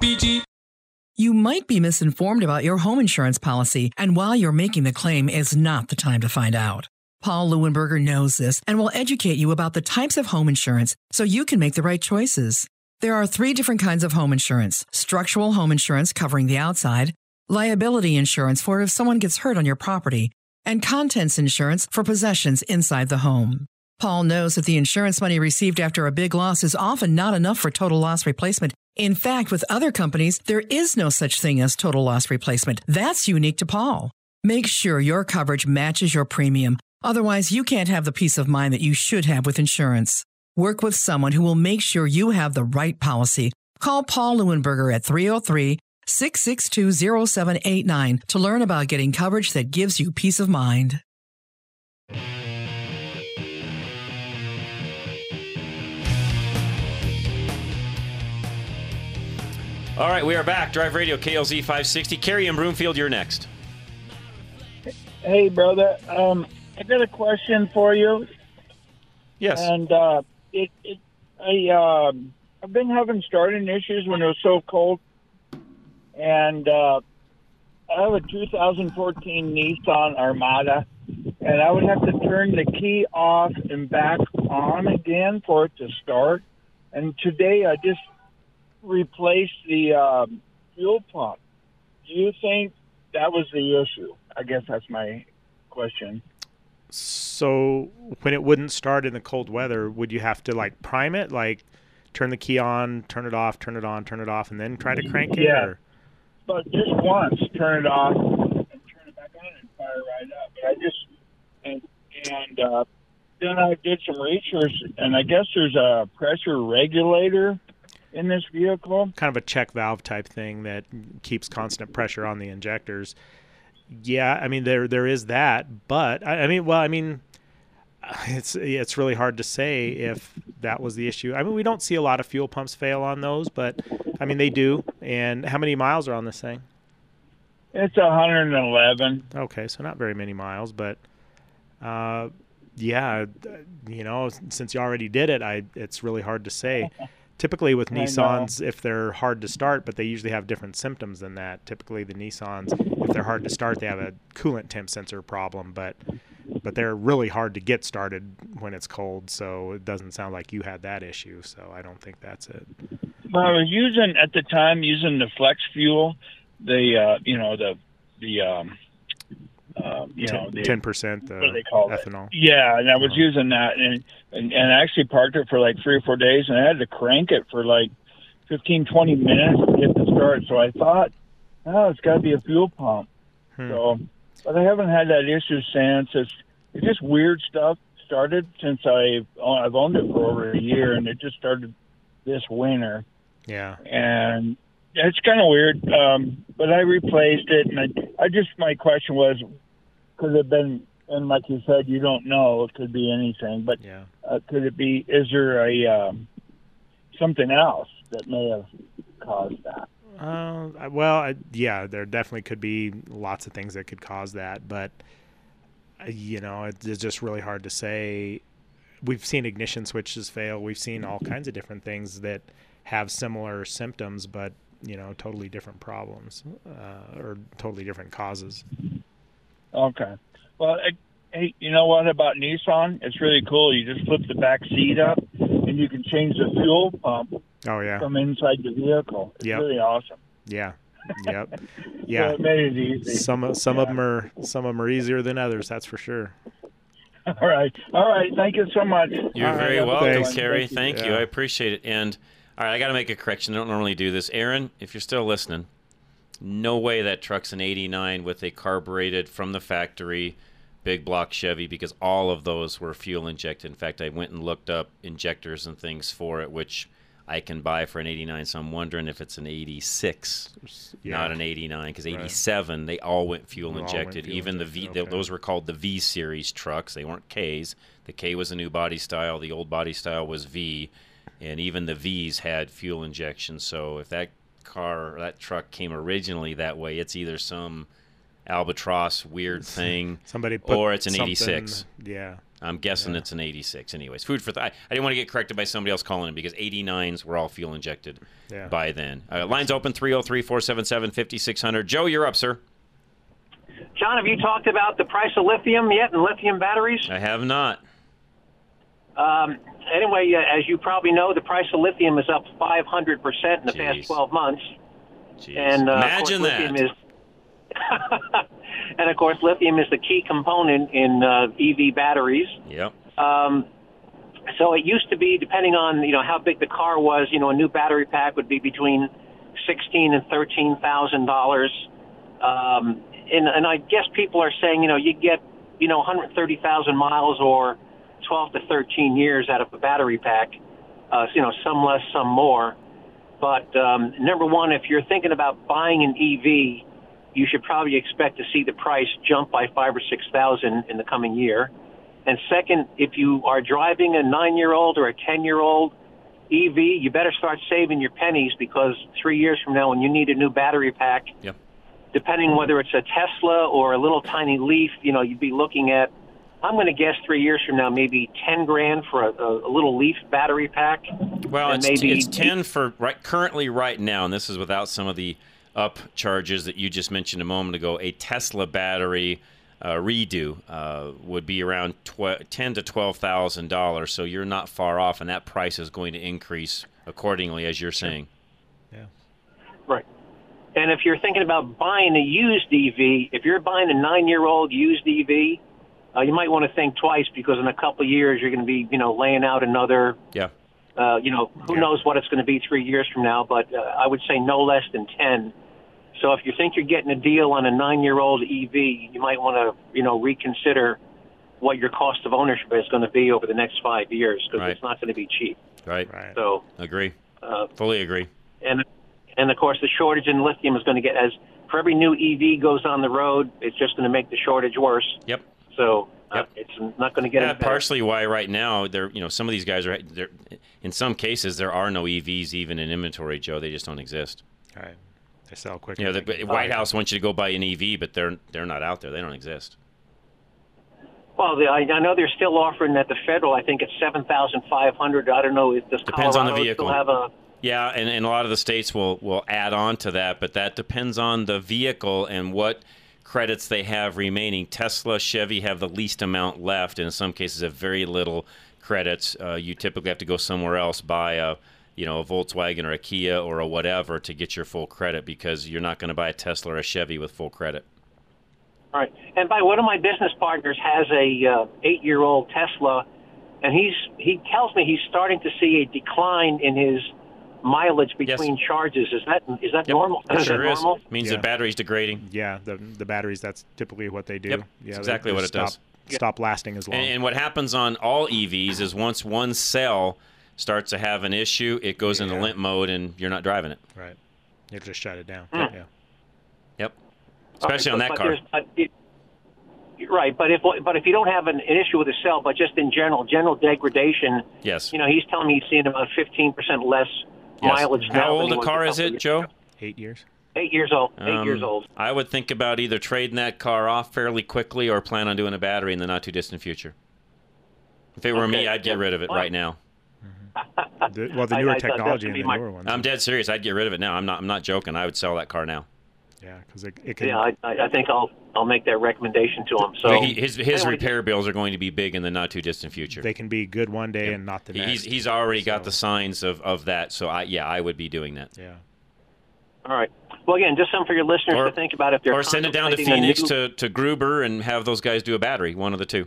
S16: BG.
S17: You might be misinformed about your home insurance policy, and while you're making the claim is not the time to find out. Paul Leuenberger knows this and will educate you about the types of home insurance so you can make the right choices. There are three different kinds of home insurance structural home insurance covering the outside, liability insurance for if someone gets hurt on your property, and contents insurance for possessions inside the home. Paul knows that the insurance money received after a big loss is often not enough for total loss replacement. In fact, with other companies, there is no such thing as total loss replacement. That's unique to Paul. Make sure your coverage matches your premium. Otherwise, you can't have the peace of mind that you should have with insurance. Work with someone who will make sure you have the right policy. Call Paul Leuenberger at 303 662 0789 to learn about getting coverage that gives you peace of mind.
S4: All right, we are back. Drive Radio KLZ 560. Kerry and Broomfield, you're next.
S18: Hey, brother. Um, I got a question for you.
S4: Yes.
S18: And uh, it, it, I, um, I've been having starting issues when it was so cold, and uh, I have a 2014 Nissan Armada, and I would have to turn the key off and back on again for it to start. And today I just replaced the um, fuel pump. Do you think that was the issue? I guess that's my question.
S6: So when it wouldn't start in the cold weather, would you have to like prime it, like turn the key on, turn it off, turn it on, turn it off, and then try to crank it?
S18: Yeah.
S6: Or?
S18: But just once, turn it off and turn it back on and fire right up. But I just and and uh, then I did some research, and I guess there's a pressure regulator in this vehicle.
S6: kind of a check valve type thing that keeps constant pressure on the injectors. Yeah, I mean there there is that, but I, I mean, well, I mean, it's it's really hard to say if that was the issue. I mean, we don't see a lot of fuel pumps fail on those, but I mean they do. And how many miles are on this thing?
S18: It's 111.
S6: Okay, so not very many miles, but uh, yeah, you know, since you already did it, I it's really hard to say. Typically with Nissans, if they're hard to start, but they usually have different symptoms than that. Typically the Nissans, if they're hard to start, they have a coolant temp sensor problem, but but they're really hard to get started when it's cold. So it doesn't sound like you had that issue. So I don't think that's it.
S18: Well, I was using at the time using the flex fuel, the uh, you know the the um, uh, you know the
S6: ten percent
S18: what do they call it?
S6: ethanol.
S18: Yeah, and I was using that, and, and and I actually parked it for like three or four days, and I had to crank it for like fifteen, twenty minutes to get the start. So I thought, oh, it's got to be a fuel pump. So, but I haven't had that issue since. It's it's just weird stuff started since I've I've owned it for over a year, and it just started this winter
S6: Yeah.
S18: and it's kind of weird. Um, but I replaced it, and I, I just my question was, could it have been? And like you said, you don't know. It could be anything, but
S6: yeah.
S18: Uh, could it be? Is there a um, something else that may have caused that?
S6: Uh, well, I, yeah, there definitely could be lots of things that could cause that, but uh, you know, it, it's just really hard to say. We've seen ignition switches fail. We've seen all kinds of different things that have similar symptoms, but you know, totally different problems uh, or totally different causes.
S18: Okay. Well, hey, you know what about Nissan? It's really cool. You just flip the back seat up, and you can change the fuel pump
S6: Oh yeah,
S18: from inside the vehicle. It's
S6: Yep.
S18: really awesome.
S6: yeah, yep, yeah.
S18: it made it easy.
S6: Some some of them are some of them are easier than others. That's for sure.
S18: All right. All right. Thank you so much.
S4: You're
S18: All right,
S4: very
S18: have a good
S4: welcome,
S18: one.
S4: Carrie. Thank you.
S6: Yeah.
S4: I appreciate it. And all right, I got to make a correction. I don't normally do this. Aaron, if you're still listening, no way that truck's an 89 with a carbureted from the factory big block Chevy because all of those were fuel injected. In fact, I went and looked up injectors and things for it, which I can buy for an 89. So I'm wondering if it's an 86, not an 89, because
S6: Right.
S4: 87 they all went fuel
S6: all went
S4: injected.
S6: fuel
S4: Even the V, th- those were called the V series trucks. They weren't Ks. The K was a new body style. The old body style was V, and even the Vs had fuel injection. So if that car, that truck came originally that way, it's either some albatross weird thing,
S6: Somebody put
S4: or it's an
S6: something-
S4: 86.
S6: Yeah.
S4: I'm guessing it's an 86. Anyways, food for thought. I, I didn't want to get corrected by somebody else calling in because 89s were all fuel injected
S6: Yeah.
S4: by then. Uh, lines open 303 477 5600. Joe, you're up, sir.
S19: John, have you talked about the price of lithium yet and lithium batteries?
S4: I have not.
S19: Um, anyway, uh, as you probably know, the price of lithium is up 500% in the past 12 months. And uh,
S4: Imagine
S19: of course, lithium
S4: that.
S19: is and of course, lithium is the key component in uh, EV batteries.
S4: Yep.
S19: Um, so it used to be, depending on you know how big the car was, you know, a new battery pack would be between sixteen and thirteen thousand dollars. Um, and and I guess people are saying, you know, you get, you know, 130,000 miles or 12 to 13 years out of a battery pack. Uh, you know, some less, some more. But um, number one, if you're thinking about buying an EV, you should probably expect to see the price jump by five or six thousand in the coming year. And second, if you are driving a nine-year-old or a ten-year-old EV, you better start saving your pennies because three years from now, when you need a new battery pack,
S4: Yep.
S19: depending whether it's a Tesla or a little tiny Leaf, you know, you'd be looking at. I'm going to guess three years from now, maybe ten grand for a, a, a little Leaf battery pack.
S4: Well, it's,
S19: maybe
S4: it's 10 for right currently right now, and this is without some of the up charges that you just mentioned a moment ago. A Tesla battery uh, redo uh, would be around tw- ten to twelve thousand dollars. So you're not far off, and that price is going to increase accordingly, as you're saying. Yeah.
S19: Right. And if you're thinking about buying a used EV, if you're buying a nine-year-old used EV, uh, you might want to think twice because in a couple of years you're going to be, you know, laying out another.
S4: Yeah.
S19: Uh, you know, who knows what it's going to be three years from now? But uh, I would say no less than ten. So if you think you're getting a deal on a nine-year-old EV, you might want to, you know, reconsider what your cost of ownership is going to be over the next five years because
S4: Right.
S19: it's not going to be cheap.
S4: Right.
S19: So
S4: Agree.
S19: uh,
S4: Fully agree.
S19: and and of course the shortage in lithium is going to get as for every new EV goes on the road, it's just going to make the shortage worse.
S4: Yep.
S19: So uh, it's not going to get
S4: Yeah,
S19: any better.
S4: partially why right now they're you know some of these guys are they're, in some cases there are no EVs even in inventory, Joe. They just don't exist.
S6: Right. They sell quicker.
S4: You know, the White House wants you to go buy an EV, but they're they're not out there. They don't exist.
S19: Well, the, I, I know they're still offering at the federal. I think it's seven thousand five hundred. I don't know. if Does
S4: Depends on the vehicle.
S19: Still have a
S4: Yeah, and, and a lot of the states will, will add on to that, but that depends on the vehicle and what credits they have remaining. Tesla, Chevy have the least amount left, and in some cases have very little credits. Uh, you typically have to go somewhere else, buy a you know a Volkswagen or a Kia or a whatever to get your full credit because you're not going to buy a Tesla or a Chevy with full credit.
S19: All right. And by one of my business partners has a uh, eight-year-old Tesla, and he's he tells me he's starting to see a decline in his mileage between charges. Is that is that normal?
S4: It
S19: is
S4: sure
S19: that
S4: is.
S19: normal?
S4: Means the battery's degrading.
S6: Yeah, the the batteries. That's typically what they do.
S4: Yep,
S6: yeah,
S4: that's
S6: they-
S4: exactly
S6: they
S4: what it
S6: stop,
S4: does.
S6: Stop lasting as long.
S4: And, and what happens on all EVs is once one cell starts to have an issue, it goes into limp mode and you're not driving it.
S6: right. You just shut it down.
S19: Hmm.
S6: Yeah.
S4: Yep. Especially on
S19: But-
S4: that
S19: but
S4: car.
S19: but it- Right, but if but if you don't have an, an issue with the cell, but just in general, general degradation,
S4: Yes.
S19: you know, he's telling me he's seeing about fifteen percent less mileage now.
S4: How old a car is it, Joe?
S19: ago.
S6: Eight years.
S19: Eight years old. Eight
S4: Um,
S19: years old.
S4: I would think about either trading that car off fairly quickly or plan on doing a battery in the not too distant future. If it were me, I'd get
S19: yeah,
S4: rid of it
S19: fine.
S4: right now.
S6: The- well, the newer
S19: I thought that
S6: technology and the
S19: my-
S6: newer ones.
S4: I'm dead serious. I'd get rid of it now. I'm not. I'm not joking. I would sell that car now.
S6: Yeah, because it, it can.
S19: Yeah, I, I I think I'll I'll make that recommendation to him. So
S4: He- his his
S19: Anyway,
S4: repair bills are going to be big in the not too distant future.
S6: They can be good one day and not the next.
S4: He's he's already got the signs of, of that. So I yeah, I would be doing that.
S6: Yeah.
S19: All right. Well, again, just something for your listeners
S4: Or-
S19: to think about if they're
S4: Or send it down to Phoenix
S19: new-
S4: to, to Gruber and have those guys do a battery. One of the two.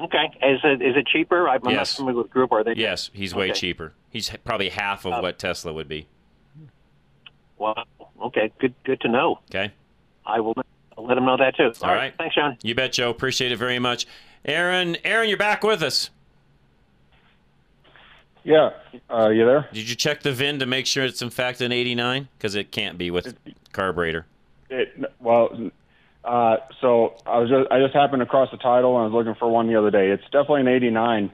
S19: Okay, is it is it cheaper? I'm not
S4: Yes.
S19: familiar with Gruber. Are they?
S4: Yes, he's way
S19: Okay.
S4: cheaper. He's probably half of
S19: Uh,
S4: what Tesla would be.
S19: Wow. Okay. Good. Good to know.
S4: Okay.
S19: I will I'll let him know that too.
S4: All right.
S19: Thanks, John.
S4: You bet, Joe. Appreciate it very much. Aaron, Aaron, you're back with us.
S15: Yeah, uh, you there?
S4: Did you check the VIN to make sure it's in fact an 89? Because it can't be with carburetor.
S15: It, well, uh, so I was just, I just happened across the title and I was looking for one the other day. It's definitely an '89,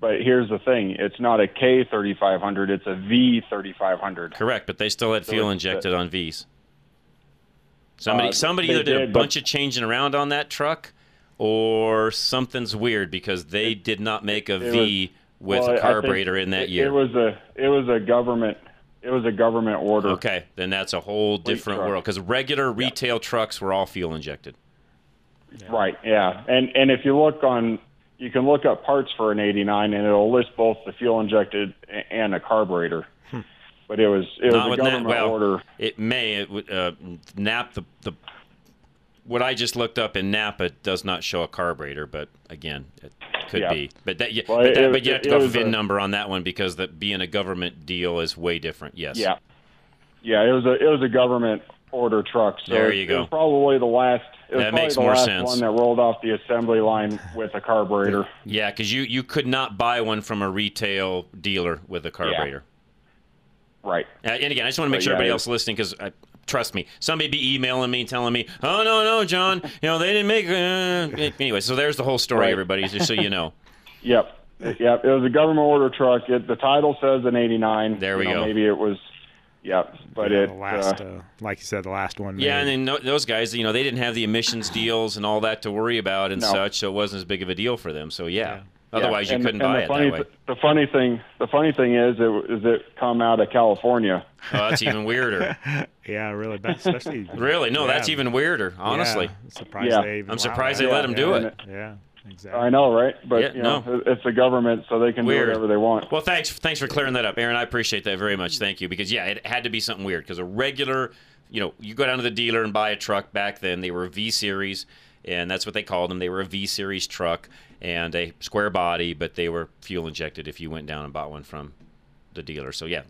S15: but here's the thing: it's not a K 3500, it's a V 3500.
S4: Correct, but they still had
S15: So
S4: fuel injected on V's. Somebody,
S15: Uh,
S4: somebody either did, a
S15: did, but-
S4: bunch of changing around on that truck, or something's weird because they did not make a V
S15: it
S4: V with
S15: well,
S4: a carburetor in that
S15: it,
S4: year.
S15: It was a it was a government it was a government order.
S4: Okay, then that's a whole different
S15: truck.
S4: world because regular retail trucks were all fuel injected.
S15: Right. Yeah. And and if you look on, you can look up parts for an '89, and it'll list both the fuel injected and a carburetor. But it was it was
S4: Not
S15: a
S4: with Na-
S15: government
S4: well,
S15: order.
S4: It may. It, would, uh, NAP the the what I just looked up in Napa does not show a carburetor, but again, it could
S15: Yeah.
S4: be. But that, you,
S15: Well,
S4: but, that,
S15: it-
S4: but you have to go VIN
S15: a-
S4: number on that one because that being a government deal is way different. Yes.
S15: Yeah. Yeah. It was a it was a government order truck. So
S4: There you
S15: It
S4: go.
S15: was probably the last. It was
S4: That makes
S15: the
S4: more
S15: last
S4: sense.
S15: one that rolled off the assembly line with a carburetor.
S4: Yeah, because you, you could not buy one from a retail dealer with a carburetor.
S15: Right.
S4: Uh, and again, I just want to make
S15: But
S4: sure
S15: yeah,
S4: everybody
S15: it-
S4: else listening, because trust me, somebody be emailing me telling me, "Oh no, no, John, you know they didn't make." Uh... Anyway, so there's the whole story,
S15: Right.
S4: everybody, just so you know.
S15: Yep. Yep. It was a government order truck. It, the title says an 89.
S4: There we
S15: You know,
S4: go.
S15: Maybe it was. Yep. But
S6: Yeah,
S15: it.
S6: the last,
S15: uh,
S6: uh, like you said, the last one.
S4: Yeah,
S6: made.
S4: and then tho- those guys, you know, they didn't have the emissions deals and all that to worry about and
S15: No.
S4: such, so it wasn't as big of a deal for them. So yeah,
S15: yeah.
S4: otherwise you
S15: And-
S4: couldn't
S15: and
S4: buy
S15: the
S4: it
S15: funny
S4: that way.
S15: the funny thing, the funny thing is, it, is it come out of California.
S4: Oh, that's even weirder.
S6: yeah, really bad, especially.
S4: Really? No, that's even weirder. Honestly,
S6: Yeah, I'm surprised
S15: Yeah.
S6: they even
S4: I'm surprised
S6: that.
S4: they let them do it.
S6: Yeah, exactly.
S15: I know, right? But
S4: Yeah,
S15: you know,
S4: no.
S15: it's the government, so they can
S4: Weird.
S15: do whatever they want.
S4: Well, thanks, thanks for clearing that up, Aaron. I appreciate that very much. Thank you, because yeah, it had to be something weird. Because a regular, you know, you go down to the dealer and buy a truck. Back then, they were V series, and that's what they called them. They were a V series truck and a square body, but they were fuel injected. If you went down and bought one from the dealer. So yeah,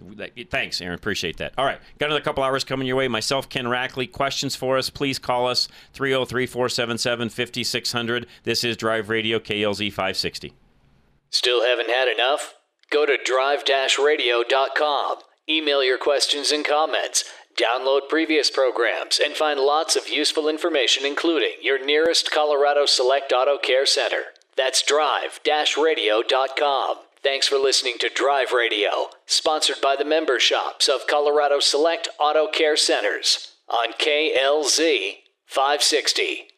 S4: thanks, Aaron. Appreciate that. All right, got another couple hours coming your way. Myself, Ken Rackley. Questions for us? Please call us 303-477-5600. This is Drive Radio KLZ 560.
S20: Still haven't had enough? Go to drive-radio.com. Email your questions and comments. Download previous programs and find lots of useful information, including your nearest Colorado Select Auto Care Center. That's drive-radio.com. Thanks for listening to Drive Radio, sponsored by the member shops of Colorado Select Auto Care Centers on KLZ 560.